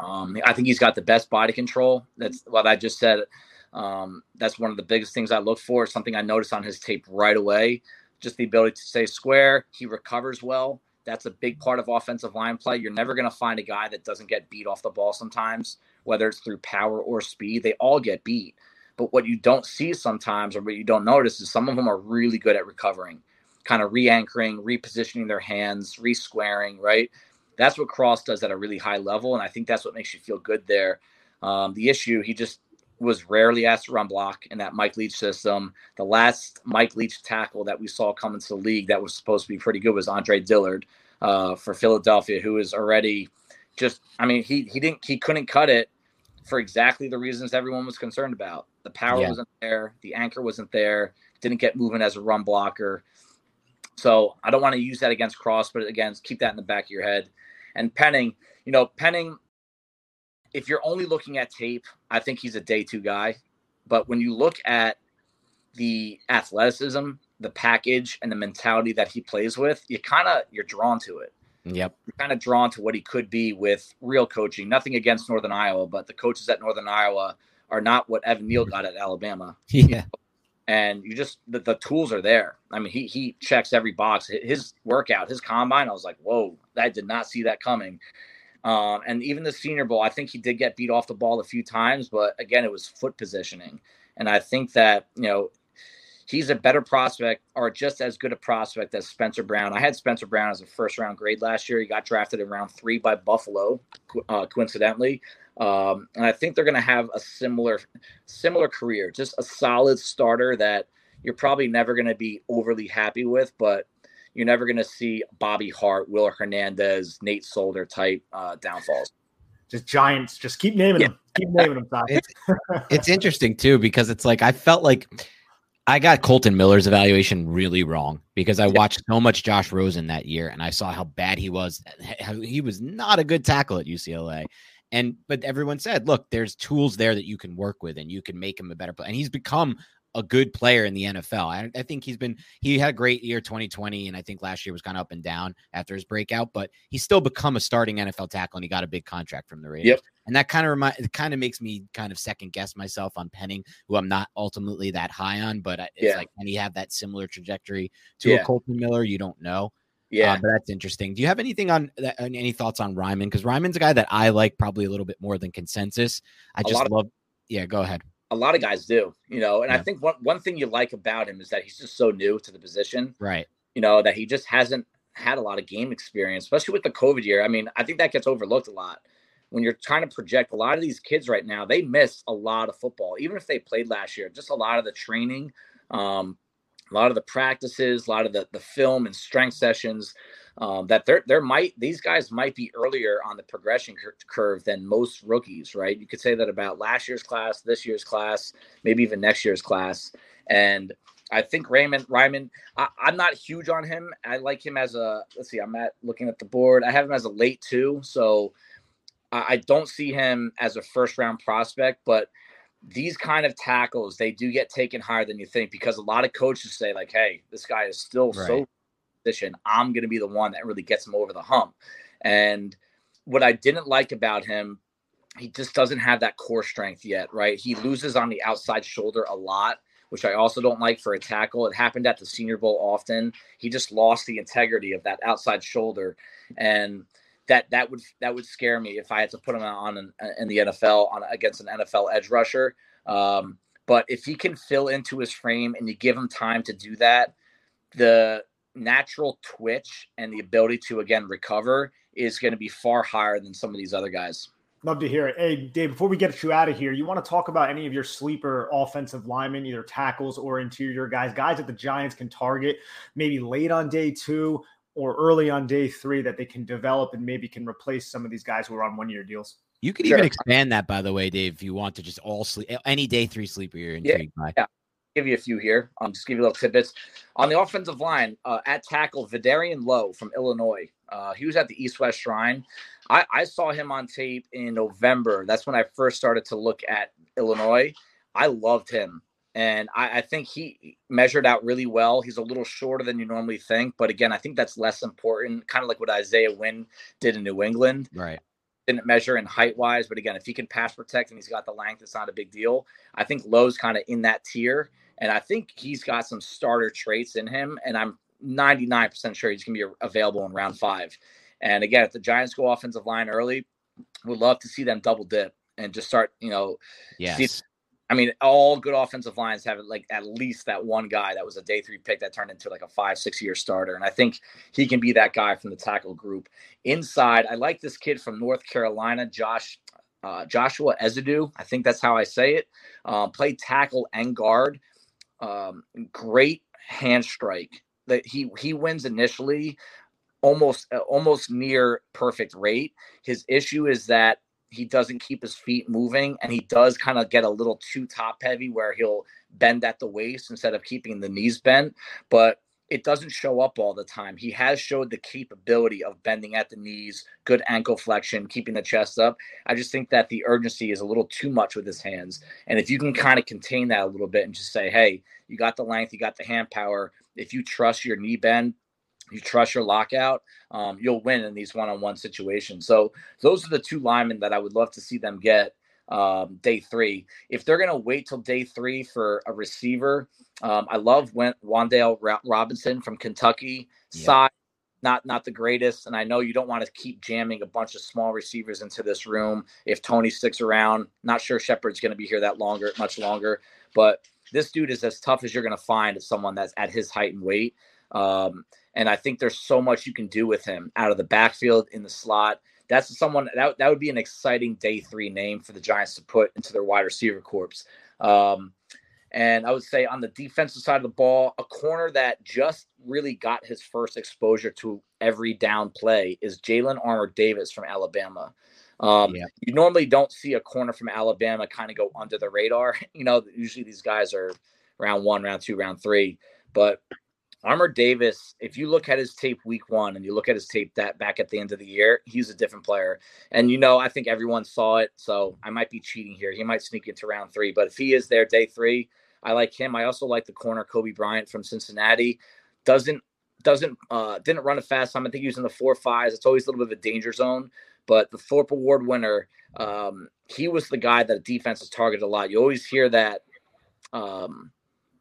[SPEAKER 2] Um, I think he's got the best body control. That's what I just said. Um, that's one of the biggest things I look for. Something I noticed on his tape right away. Just the ability to stay square. He recovers well. That's a big part of offensive line play. You're never going to find a guy that doesn't get beat off the ball sometimes, whether it's through power or speed. They all get beat. But what you don't see sometimes or what you don't notice is some of them are really good at recovering, kind of re anchoring, repositioning their hands, re squaring, right? That's what Cross does at a really high level. And I think that's what makes you feel good there. Um, the issue, he just was rarely asked to run block in that Mike Leach system. The last Mike Leach tackle that we saw come into the league that was supposed to be pretty good was Andre Dillard uh, for Philadelphia, who is already just, I mean, he, he didn't, he couldn't cut it for exactly the reasons everyone was concerned about. The power yeah. wasn't there, the anchor wasn't there, didn't get moving as a run blocker. So I don't want to use that against Cross, but again, keep that in the back of your head. And Penning, you know, Penning, if you're only looking at tape, I think he's a day two guy. But when you look at the athleticism, the package, and the mentality that he plays with, you kind of you're drawn to it.
[SPEAKER 1] Yep.
[SPEAKER 2] You're kind of drawn to what he could be with real coaching. Nothing against Northern Iowa, but the coaches at Northern Iowa are not what Evan Neal got at Alabama. (laughs)
[SPEAKER 1] Yeah.
[SPEAKER 2] And you just the, the tools are there. I mean, he he checks every box. His workout, his combine, I was like, whoa, I did not see that coming. Um, and even the Senior Bowl, I think he did get beat off the ball a few times, but again, it was foot positioning. And I think that you know he's a better prospect or just as good a prospect as Spencer Brown. I had Spencer Brown as a first round grade last year. He got drafted in round three by Buffalo, uh, coincidentally. Um, and I think they're going to have a similar, similar career, just a solid starter that you're probably never going to be overly happy with, but you're never going to see Bobby Hart, Will Hernandez, Nate Solder type uh, downfalls.
[SPEAKER 5] Just giants. Just keep naming yeah. them. Keep naming them.
[SPEAKER 1] It's, it's interesting too because it's like I felt like I got Kolton Miller's evaluation really wrong because I watched so much Josh Rosen that year and I saw how bad he was. He was not a good tackle at UCLA. And but everyone said, look, there's tools there that you can work with and you can make him a better player. And he's become a good player in the NFL. I, I, think he's been he had a great year 2020, and I think last year was kind of up and down after his breakout, but he's still become a starting NFL tackle, and he got a big contract from the Raiders. Yep. And that kind of remind it kind of makes me kind of second guess myself on Penning, who I'm not ultimately that high on, but it's yeah. like can he have that similar trajectory to yeah. a Kolton Miller? You don't know.
[SPEAKER 2] Yeah,
[SPEAKER 1] uh, but that's interesting. Do you have anything on any thoughts on Raimann? Because Raimann's a guy that I like probably a little bit more than consensus. I just of- love. Yeah, go ahead
[SPEAKER 2] a lot of guys do, you know. And yeah. I think one one thing you like about him is that he's just so new to the position,
[SPEAKER 1] right?
[SPEAKER 2] You know that he just hasn't had a lot of game experience, especially with the COVID year. I mean, I think that gets overlooked a lot when you're trying to project. A lot of these kids right now they miss a lot of football, even if they played last year. Just a lot of the training, um, a lot of the practices, a lot of the the film and strength sessions um, that there there might these guys might be earlier on the progression cur- curve than most rookies, right? You could say that about last year's class, this year's class, maybe even next year's class, and I think Raymond Raimann. I, am not huge on him. I like him as a. Let's see. I'm at looking at the board. I have him as a late two, so I, I don't see him as a first round prospect. But these kind of tackles, they do get taken higher than you think because a lot of coaches say like, "Hey, this guy is still right. so position, I'm going to be the one that really gets him over the hump. And what I didn't like about him, he just doesn't have that core strength yet, right? He loses on the outside shoulder a lot, which I also don't like for a tackle. It happened at the Senior Bowl often. He just lost the integrity of that outside shoulder, and that that would that would scare me if I had to put him on in, in the NFL on against an NFL edge rusher. Um, but if he can fill into his frame and you give him time to do that, the natural twitch and the ability to again recover is going to be far higher than some of these other guys.
[SPEAKER 5] Love to hear it. Hey, Dave, before we get you out of here, you want to talk about any of your sleeper offensive linemen, either tackles or interior guys, guys that the Giants can target maybe late on day two or early on day three that they can develop and maybe can replace some of these guys who are on one year deals?
[SPEAKER 1] You could sure. even expand that, by the way, Dave, if you want to just all sleep any day three sleeper you're intrigued
[SPEAKER 2] yeah, by. Yeah give you a few here. Um, just give you little tidbits. On the offensive line, uh, at tackle, Vederian Lowe from Illinois. Uh, he was at the East West Shrine. I, I saw him on tape in November. That's when I first started to look at Illinois. I loved him. And I, I, think he measured out really well. He's a little shorter than you normally think. But again, I think that's less important, kind of like what Isaiah Wynn did in New England.
[SPEAKER 1] Right
[SPEAKER 2] didn't measure in height wise, but again, if he can pass protect and he's got the length, it's not a big deal. I think Lowe's kind of in that tier. And I think he's got some starter traits in him. And I'm 99% sure he's going to be available in round five. And again, if the Giants go offensive line early, would love to see them double dip and just start, you know,
[SPEAKER 1] yes.
[SPEAKER 2] See, I mean, all good offensive lines have like at least that one guy that was a day three pick that turned into like a five, six year starter. And I think he can be that guy from the tackle group. Inside, I like this kid from North Carolina, Josh uh, Joshua Ezeudu. I think that's how I say it. Uh, played tackle and guard um, great hand strike that he he wins initially almost uh, almost near perfect rate. His issue is that he doesn't keep his feet moving and he does kind of get a little too top heavy where he'll bend at the waist instead of keeping the knees bent. But it doesn't show up all the time. He has showed the capability of bending at the knees, good ankle flexion, keeping the chest up. I just think that the urgency is a little too much with his hands. And if you can kind of contain that a little bit and just say, hey, you got the length, you got the hand power. If you trust your knee bend, you trust your lockout, um, you'll win in these one-on-one situations. So those are the two linemen that I would love to see them get um, day three. If they're going to wait till day three for a receiver, um, I love went Wan'Dale Robinson from Kentucky. Yeah. Size, not not the greatest, and I know you don't want to keep jamming a bunch of small receivers into this room. If Toney sticks around, not sure Shepard's going to be here that longer, much longer. But this dude is as tough as you're going to find as someone that's at his height and weight. Um, and I think there's so much you can do with him out of the backfield in the slot that's someone that, that would be an exciting day three name for the Giants to put into their wide receiver corps. Um, and I would say on the defensive side of the ball, a corner that just really got his first exposure to every down play is Jalyn Armour-Davis from Alabama. Um, yeah. You normally don't see a corner from Alabama kind of go under the radar. (laughs) You know, usually these guys are round one, round two, round three. But Armour-Davis, if you look at his tape week one and you look at his tape that back at the end of the year, he's a different player. And you know, I think everyone saw it, so I might be cheating here. He might sneak into round three, but if he is there day three, I like him. I also like the corner Coby Bryant from Cincinnati. Doesn't doesn't uh didn't run a fast time. I think he was in the four fives. It's always a little bit of a danger zone. But the Thorpe Award winner, um, he was the guy that defense has targeted a lot. You always hear that um,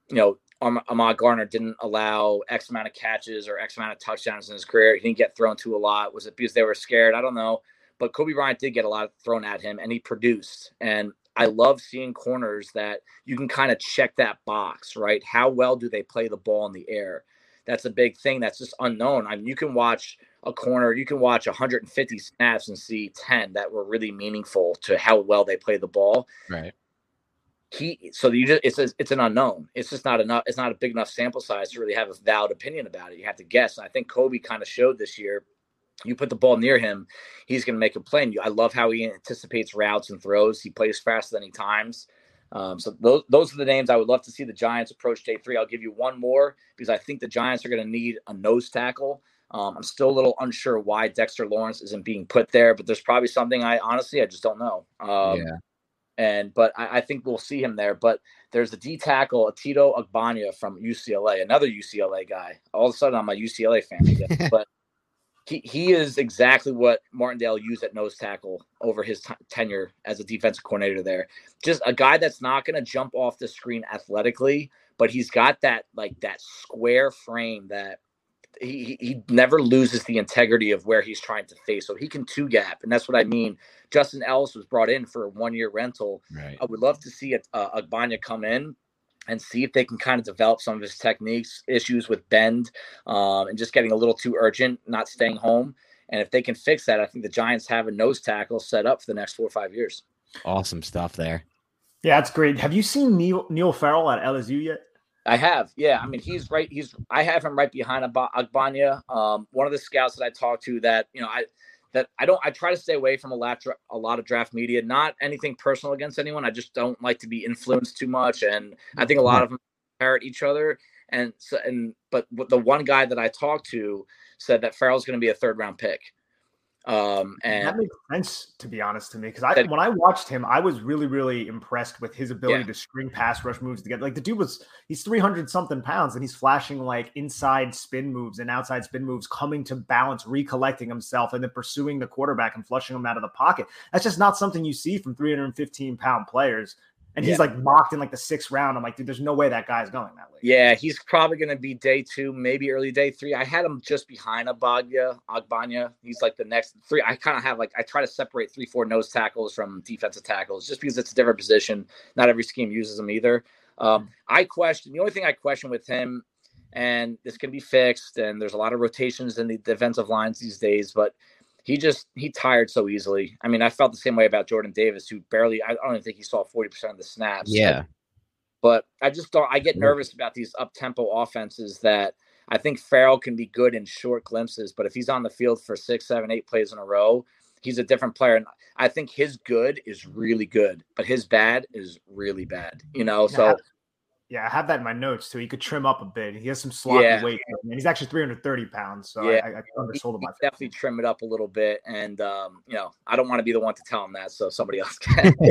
[SPEAKER 2] you know, Ahmad Gardner didn't allow X amount of catches or X amount of touchdowns in his career. He didn't get thrown to a lot. Was it because they were scared? I don't know. But Coby Bryant did get a lot thrown at him and he produced. And I love seeing corners that you can kind of check that box, right? How well do they play the ball in the air? That's a big thing that's just unknown. I mean, you can watch a corner, you can watch 150 snaps and see 10 that were really meaningful to how well they play the ball.
[SPEAKER 1] Right
[SPEAKER 2] he so you just it's a, it's an unknown. It's just not enough. It's not a big enough sample size to really have a valid opinion about it. You have to guess. And I think Coby kind of showed this year. You put the ball near him, he's going to make a play. I love how he anticipates routes and throws. He plays faster than he times. Um, so those those are the names I would love to see the Giants approach day three. I'll give you one more because I think the Giants are going to need a nose tackle. Um, I'm still a little unsure why Dexter Lawrence isn't being put there, but there's probably something I honestly I just don't know. Um, yeah and but I, I, think we'll see him there. But there's the D tackle Tito Ogbonnia from UCLA, another UCLA guy. All of a sudden, I'm a UCLA fan again. (laughs) but he, he is exactly what Martindale used at nose tackle over his t- tenure as a defensive coordinator there. Just a guy that's not going to jump off the screen athletically, but he's got that like that square frame that he he never loses the integrity of where he's trying to face. So he can two gap, and that's what I mean. Justin Ellis was brought in for a one year rental. Right. I would love to see a, a come in and see if they can kind of develop some of his techniques, issues with bend, um, and just getting a little too urgent, not staying home. And if they can fix that, I think the Giants have a nose tackle set up for the next four or five years.
[SPEAKER 1] Awesome stuff there.
[SPEAKER 5] Yeah, that's great. Have you seen Neil Neil Farrell at LSU yet?
[SPEAKER 2] I have, yeah. I mean, he's right. He's I have him right behind Ogbonnia. Um, one of the scouts that I talked to that you know I that I don't I try to stay away from a lot a lot of draft media. Not anything personal against anyone. I just don't like to be influenced too much, and I think a lot of them parrot each other. And so and but the one guy that I talked to said that Farrell's going to be a third round pick. Um, and
[SPEAKER 5] that makes sense to be honest to me because I when I watched him, I was really really impressed with his ability yeah. to string pass rush moves together. Like the dude was he's three hundred something pounds and he's flashing like inside spin moves and outside spin moves, coming to balance, recollecting himself, and then pursuing the quarterback and flushing him out of the pocket. That's just not something you see from three hundred fifteen pound players and he's yeah. like mocked in like the sixth round. I'm like, dude, there's no way that guy's going that way.
[SPEAKER 2] Yeah, he's probably going to be day two, maybe early day three. I had him just behind Abagya, Ogbonnia. He's like the next three. I kind of have like I try to separate three, four nose tackles from defensive tackles, just because it's a different position. Not every scheme uses them either. Um, I question the only thing I question with him, and this can be fixed. And there's a lot of rotations in the defensive lines these days, but he just he tired so easily. I mean, I felt the same way about Jordan Davis, who barely I don't even think he saw forty percent of the snaps.
[SPEAKER 1] Yeah.
[SPEAKER 2] But I just don't I get nervous about these up tempo offenses that I think Farrell can be good in short glimpses, but if he's on the field for six, seven, eight plays in a row, he's a different player. And I think his good is really good, but his bad is really bad. You know, so
[SPEAKER 3] Yeah, I have that in my notes too. He could trim up a bit. He has some sloppy yeah. weight, and he's actually 330 pounds. So yeah. I, I undersold him.
[SPEAKER 2] definitely trim it up a little bit, and um, you know, I don't want to be the one to tell him that, so somebody else can. (laughs)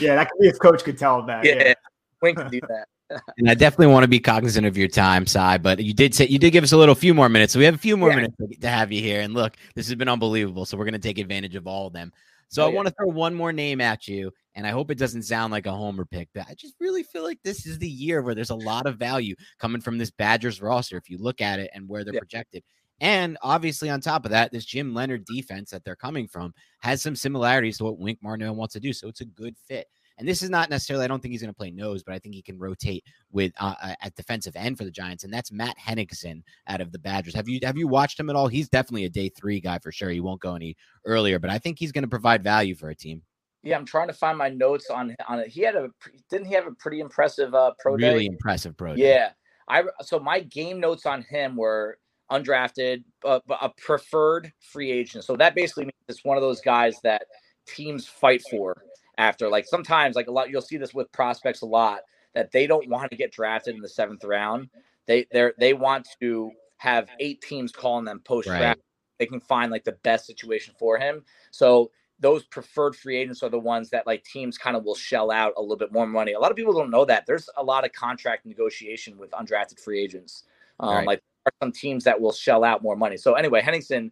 [SPEAKER 3] yeah, that could be his coach could tell him that.
[SPEAKER 2] Yeah, yeah. Wink can do (laughs) that. (laughs)
[SPEAKER 1] and I definitely want to be cognizant of your time, Sy. But you did say you did give us a little few more minutes, so we have a few more yeah. minutes to have you here. And look, this has been unbelievable. So we're going to take advantage of all of them. So oh, I yeah. want to throw one more name at you, and I hope it doesn't sound like a homer pick, but I just really feel like this is the year where there's a lot of value coming from this Badgers roster. If you look at it and where they're yeah. projected, and obviously, on top of that, this Jim Leonhard defense that they're coming from has some similarities to what Wink Martindale wants to do. So it's a good fit. And this is not necessarily, I don't think he's going to play nose, but I think he can rotate with uh, uh, at defensive end for the Giants. And that's Matt Henningsen out of the Badgers. Have you have you watched him at all? He's definitely a day three guy for sure. He won't go any earlier, but I think he's going to provide value for a team.
[SPEAKER 2] Yeah, I'm trying to find my notes on on it. He had a didn't he have a pretty impressive uh, pro day?
[SPEAKER 1] Really impressive pro.
[SPEAKER 2] Day. Yeah, I so my game notes on him were undrafted, but, but a preferred free agent. So that basically means it's one of those guys that teams fight for after. Like sometimes, like a lot, you'll see this with prospects a lot that they don't want to get drafted in the seventh round. They they they want to have eight teams calling them post draft. Right. They can find like the best situation for him. So those preferred free agents are the ones that like teams kind of will shell out a little bit more money. A lot of people don't know that there's a lot of contract negotiation with undrafted free agents. Um, right. Like some teams that will shell out more money. So anyway, Henningsen,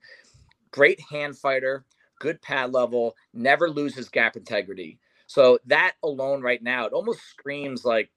[SPEAKER 2] great hand fighter, good pad level, never loses gap integrity. So that alone right now, it almost screams like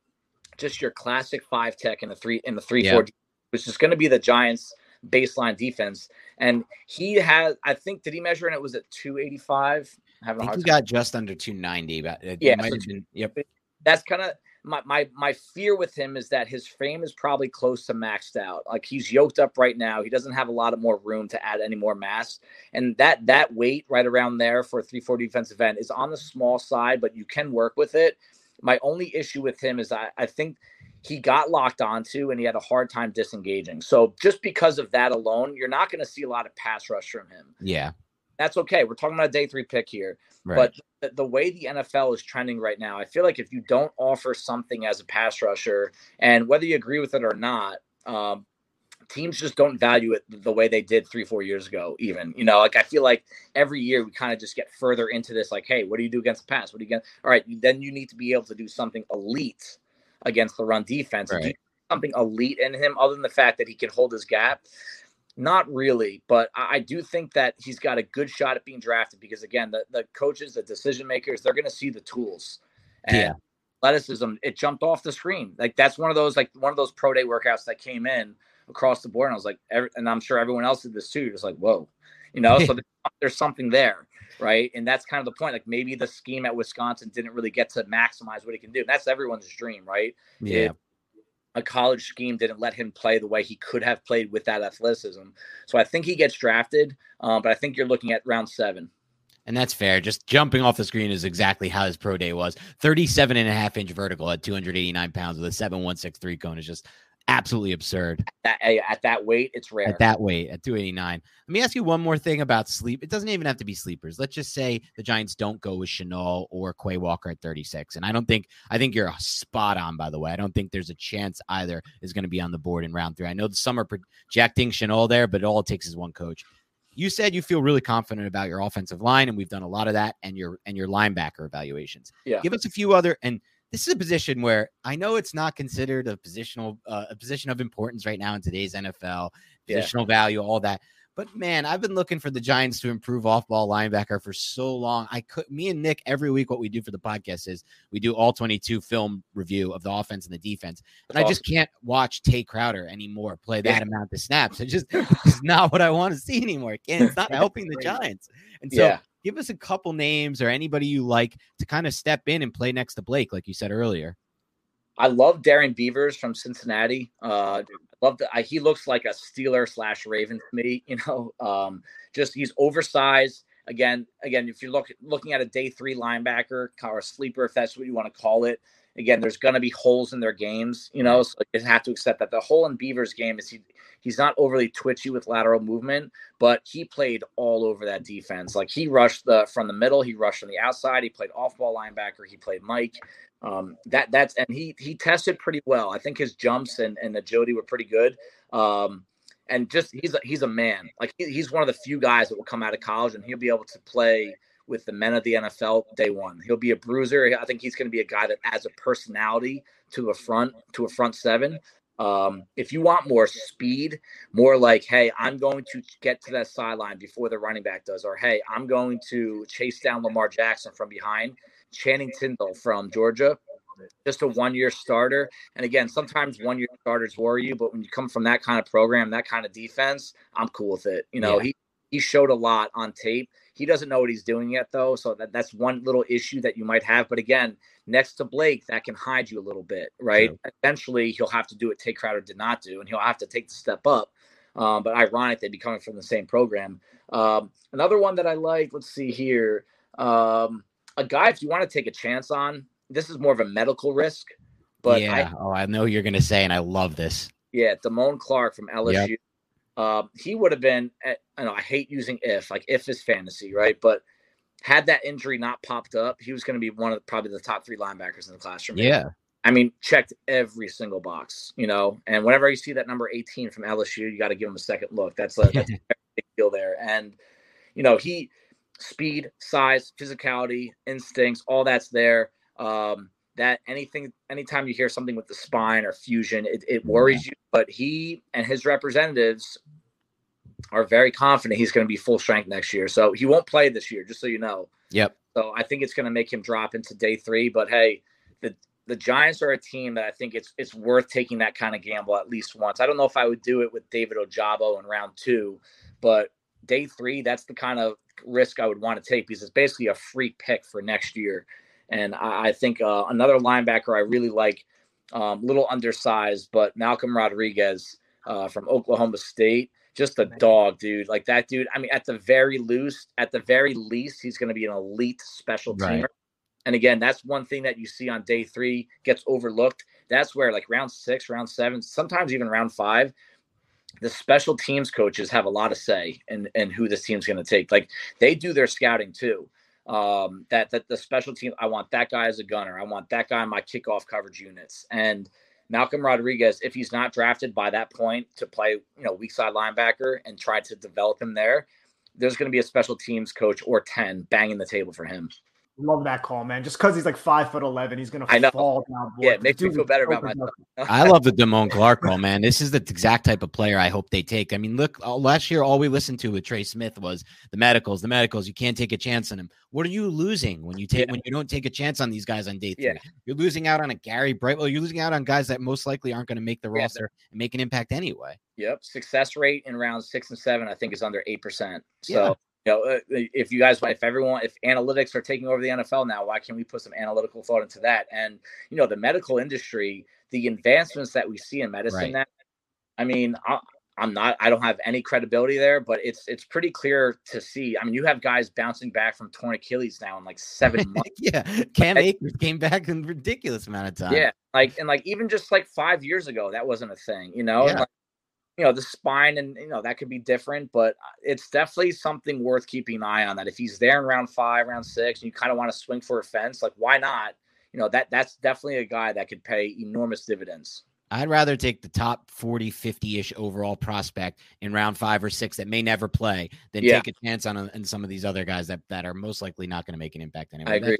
[SPEAKER 2] just your classic five tech in the three in the three yeah. four, which is going to be the Giants baseline defense. And he has, I think, did he measure and it was at 285?
[SPEAKER 1] I think he got just under 290, but uh, it yeah, so been, yep.
[SPEAKER 2] That's kind of my, my my fear with him is that his frame is probably close to maxed out. Like he's yoked up right now. He doesn't have a lot of more room to add any more mass. And that that weight right around there for a 3-4 defensive end is on the small side, but you can work with it. My only issue with him is I, I think he got locked onto and he had a hard time disengaging. So just because of that alone, you're not going to see a lot of pass rush from him.
[SPEAKER 1] Yeah.
[SPEAKER 2] That's okay. We're talking about a day three pick here. Right. But the, the, way the NFL is trending right now, I feel like if you don't offer something as a pass rusher, and whether you agree with it or not, um, teams just don't value it the way they did three, four years ago, even. You know, like I feel like every year we kind of just get further into this, like, hey, what do you do against the pass? What do you get? All right, then you need to be able to do something elite against the run defense. Right. something elite in him other than the fact that he can hold his gap. Not really, but I, do think that he's got a good shot at being drafted because again, the, the coaches, the decision makers, they're going to see the tools. And yeah. athleticism, it jumped off the screen. Like that's one of those like one of those pro day workouts that came in across the board, and I was like, every, and I'm sure everyone else did this too. Just like, whoa, you know. so (laughs) there's something there, right? And that's kind of the point. Like maybe the scheme at Wisconsin didn't really get to maximize what he can do. And that's everyone's dream, right?
[SPEAKER 1] Yeah. It,
[SPEAKER 2] a college scheme didn't let him play the way he could have played with that athleticism. So I think he gets drafted, um, but I think you're looking at round seven.
[SPEAKER 1] And that's fair. Just jumping off the screen is exactly how his pro day was. 37 and a half inch vertical at 289 pounds with a 7163 cone is just absolutely absurd.
[SPEAKER 2] At that, at that weight, it's rare.
[SPEAKER 1] At that weight, at 289. Let me ask you one more thing about sleep. It doesn't even have to be sleepers. Let's just say the Giants don't go with Chenal or Quay Walker at 36. And I don't think, I think you're spot on, by the way. I don't think there's a chance either is going to be on the board in round three. I know some are projecting Chenal there, but all it takes is one coach. You said you feel really confident about your offensive line, and we've done a lot of that, and your and your linebacker evaluations.
[SPEAKER 2] Yeah.
[SPEAKER 1] Give us a few other and this is a position where I know it's not considered a positional uh, a position of importance right now in today's NFL, positional yeah. value, all that. But man, I've been looking for the Giants to improve off-ball linebacker for so long. I could me and Nick every week what we do for the podcast is we do all 22 film review of the offense and the defense. And I just can't watch Tae Crowder anymore play that yeah. amount of snaps. It just (laughs) it's not what I want to see anymore. It's not helping the Giants. And so yeah give us a couple names or anybody you like to kind of step in and play next to Blake, like you said earlier.
[SPEAKER 2] I love Darrian Beavers from Cincinnati. Uh, love that. He looks like a Steeler slash Raven to me. (laughs) You know, um, just he's oversized. Again, again, if you're look, looking at a day three linebacker or a sleeper, if that's what you want to call it, again, there's going to be holes in their games, you know, so you have to accept that. The hole in Beaver's game is he he's not overly twitchy with lateral movement, but he played all over that defense. Like he rushed the from the middle, he rushed on the outside, he played off ball linebacker, he played Mike. Um, that that's and he he tested pretty well. I think his jumps and, and agility were pretty good. Um, and just he's a, he's a man. Like he, he's one of the few guys that will come out of college and he'll be able to play with the men of the NFL day one. He'll be a bruiser. I think he's going to be a guy that adds a personality to a front to a front seven. Um, if you want more speed, more like, hey, I'm going to get to that sideline before the running back does, or hey, I'm going to chase down Lamar Jackson from behind. Channing Tindall from Georgia, just a one year starter. And again, sometimes one year starters worry you, but when you come from that kind of program, that kind of defense, I'm cool with it. You know, yeah. he he showed a lot on tape. He doesn't know what he's doing yet, though. So that, that's one little issue that you might have. But again, next to Blake, that can hide you a little bit, right? Yeah. Eventually, he'll have to do what Tae Crowder did not do, and he'll have to take the step up. Um, but ironic, they'd be coming from the same program. Um, another one that I like, let's see here. Um, a guy, if you want to take a chance on, this is more of a medical risk. But
[SPEAKER 1] yeah, I, oh, I know you're going to say, and I love this.
[SPEAKER 2] Yeah, Damone Clark from LSU. Yep. Uh, he would have been. At, I know I hate using if, like if is fantasy, right? But had that injury not popped up, he was going to be one of probably the top three linebackers in the classroom.
[SPEAKER 1] Yeah.
[SPEAKER 2] I mean, checked every single box, you know. And whenever you see that number 18 from LSU, you got to give him a second look. That's a, that's a (laughs) big deal there. And you know, he speed, size, physicality, instincts, all that's there. Um, that anything, anytime you hear something with the spine or fusion, it, it worries you. But he and his representatives are very confident he's going to be full strength next year. So he won't play this year, just so you know.
[SPEAKER 1] Yep.
[SPEAKER 2] So I think it's going to make him drop into day three. But hey, the the Giants are a team that I think it's it's worth taking that kind of gamble at least once. I don't know if I would do it with David Ojabo in round two, but day three, that's the kind of risk I would want to take because it's basically a free pick for next year. And I, I think uh, another linebacker I really like, um, little undersized, but Malcolm Rodriguez uh, from Oklahoma State, just a dog, dude. Like that dude. I mean, at the very loose, at the very least, he's going to be an elite special teamer. Right. And again, that's one thing that you see on day three gets overlooked. That's where like round six, round seven, sometimes even round five, the special teams coaches have a lot of say in, in who this team's going to take. Like they do their scouting too. Um, that that the special team, I want that guy as a gunner. I want that guy in my kickoff coverage units. And Malcolm Rodriguez, if he's not drafted by that point to play, you know, weak side linebacker and try to develop him there, there's going to be a special teams coach or 10 banging the table for him.
[SPEAKER 5] Love that call, man. Just because he's like five foot eleven, he's gonna I know. fall down.
[SPEAKER 2] Yeah, it makes me feel better about myself.
[SPEAKER 1] I love the Damone Clark call, man. This is the exact type of player I hope they take. I mean, look, uh, last year all we listened to with Trey Smith was the medicals, the medicals. You can't take a chance on him. What are you losing when you take yeah. when you don't take a chance on these guys on day three? Yeah. You're losing out on a Gary Brightwell. You're losing out on guys that most likely aren't going to make the yeah. roster and make an impact anyway.
[SPEAKER 2] Yep. Success rate in rounds six and seven, I think, is under eight percent. So you know, uh, if you guys, if everyone, if analytics are taking over the NFL now, why can't we put some analytical thought into that? And you know, the medical industry, the advancements that we see in medicine right. now, I mean, I, I'm not, I don't have any credibility there, but it's it's pretty clear to see. I mean, you have guys bouncing back from torn Achilles now in like seven (laughs) months.
[SPEAKER 1] yeah, Cam Akers came back in ridiculous amount of time.
[SPEAKER 2] Yeah, like and like even just like five years ago, that wasn't a thing, you know. Yeah. Like, you know the spine and you know that could be different but uh, it's definitely something worth keeping an eye on that if he's there in round five round six and you kind of want to swing for a fence like why not you know that that's definitely a guy that could pay enormous dividends
[SPEAKER 1] I'd rather take the top 40, 50 ish overall prospect in round five or six that may never play than yeah. take a chance on, on some of these other guys that, that are most likely not going to make an impact anyway.
[SPEAKER 2] I agree.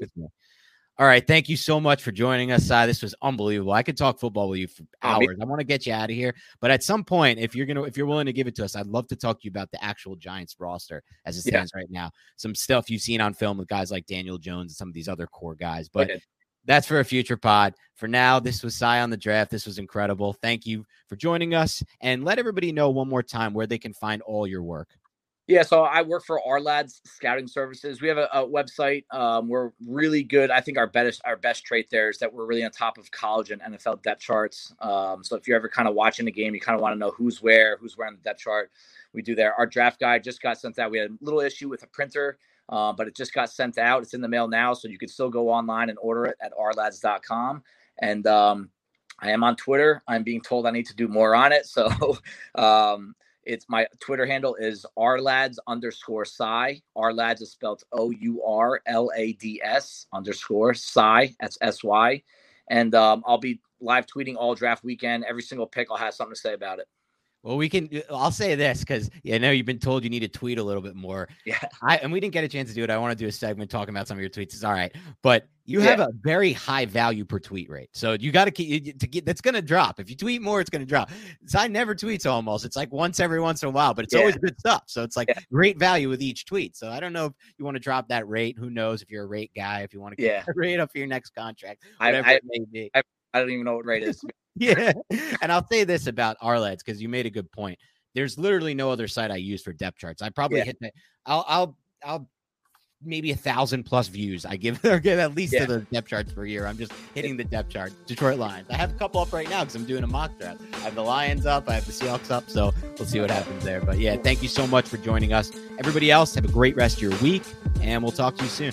[SPEAKER 1] All right. Thank you so much for joining us. Uh, this was unbelievable. I could talk football with you for hours. I want to get you out of here. But at some point, if you're gonna if you're willing to give it to us, I'd love to talk to you about the actual Giants roster as it stands yeah. right now. Some stuff you've seen on film with guys like Daniel Jones and some of these other core guys. But okay. that's for a future pod. For now, this was Sy on the draft. This was incredible. Thank you for joining us. And let everybody know one more time where they can find all your work.
[SPEAKER 2] Yeah, so I work for Ourlads Scouting Services. We have a, a website. Um, we're really good. I think our best our best trait there is that we're really on top of college and NFL depth charts. Um, so if you're ever kind of watching a game, you kind of want to know who's where, who's where on the depth chart. We do there. Our draft guide just got sent out. We had a little issue with a printer, uh, but it just got sent out. It's in the mail now, so you can still go online and order it at ourlads.com. And um, I am on Twitter. I'm being told I need to do more on it. So (laughs) um, It's my Twitter handle is ourlads underscore sy. Ourlads is spelled O U R L A D S underscore Sy. That's S Y. And um, I'll be live tweeting all draft weekend. Every single pick, I'll have something to say about it.
[SPEAKER 1] Well, we can. Uh, I'll say this because yeah, I know you've been told you need to tweet a little bit more.
[SPEAKER 2] Yeah.
[SPEAKER 1] I and we didn't get a chance to do it. I want to do a segment talking about some of your tweets. It's all right, but you have a very high value per tweet rate, so you got to keep to get. That's going to drop if you tweet more. It's going to drop. So I never tweets almost. It's like once every once in a while, but it's yeah. always good stuff. So it's like yeah. great value with each tweet. So I don't know if you want to drop that rate. Who knows if you're a rate guy? If you want to get
[SPEAKER 2] yeah. (laughs)
[SPEAKER 1] rate up for your next contract, whatever
[SPEAKER 2] I, I,
[SPEAKER 1] it may be.
[SPEAKER 2] I, I don't even know what rate is.
[SPEAKER 1] Yeah, and I'll say this about Ourlads because you made a good point there's literally no other site I use for depth charts. I probably yeah. hit that. I'll, I'll, I'll maybe a thousand plus views. I give (laughs) or give at least yeah. to the depth charts per year. I'm just hitting the depth chart. Detroit Lions. I have a couple up right now because I'm doing a mock draft. I have the Lions up. I have the Seahawks up. So we'll see what happens there. But yeah, thank you so much for joining us. Everybody else, have a great rest of your week, and we'll talk to you soon.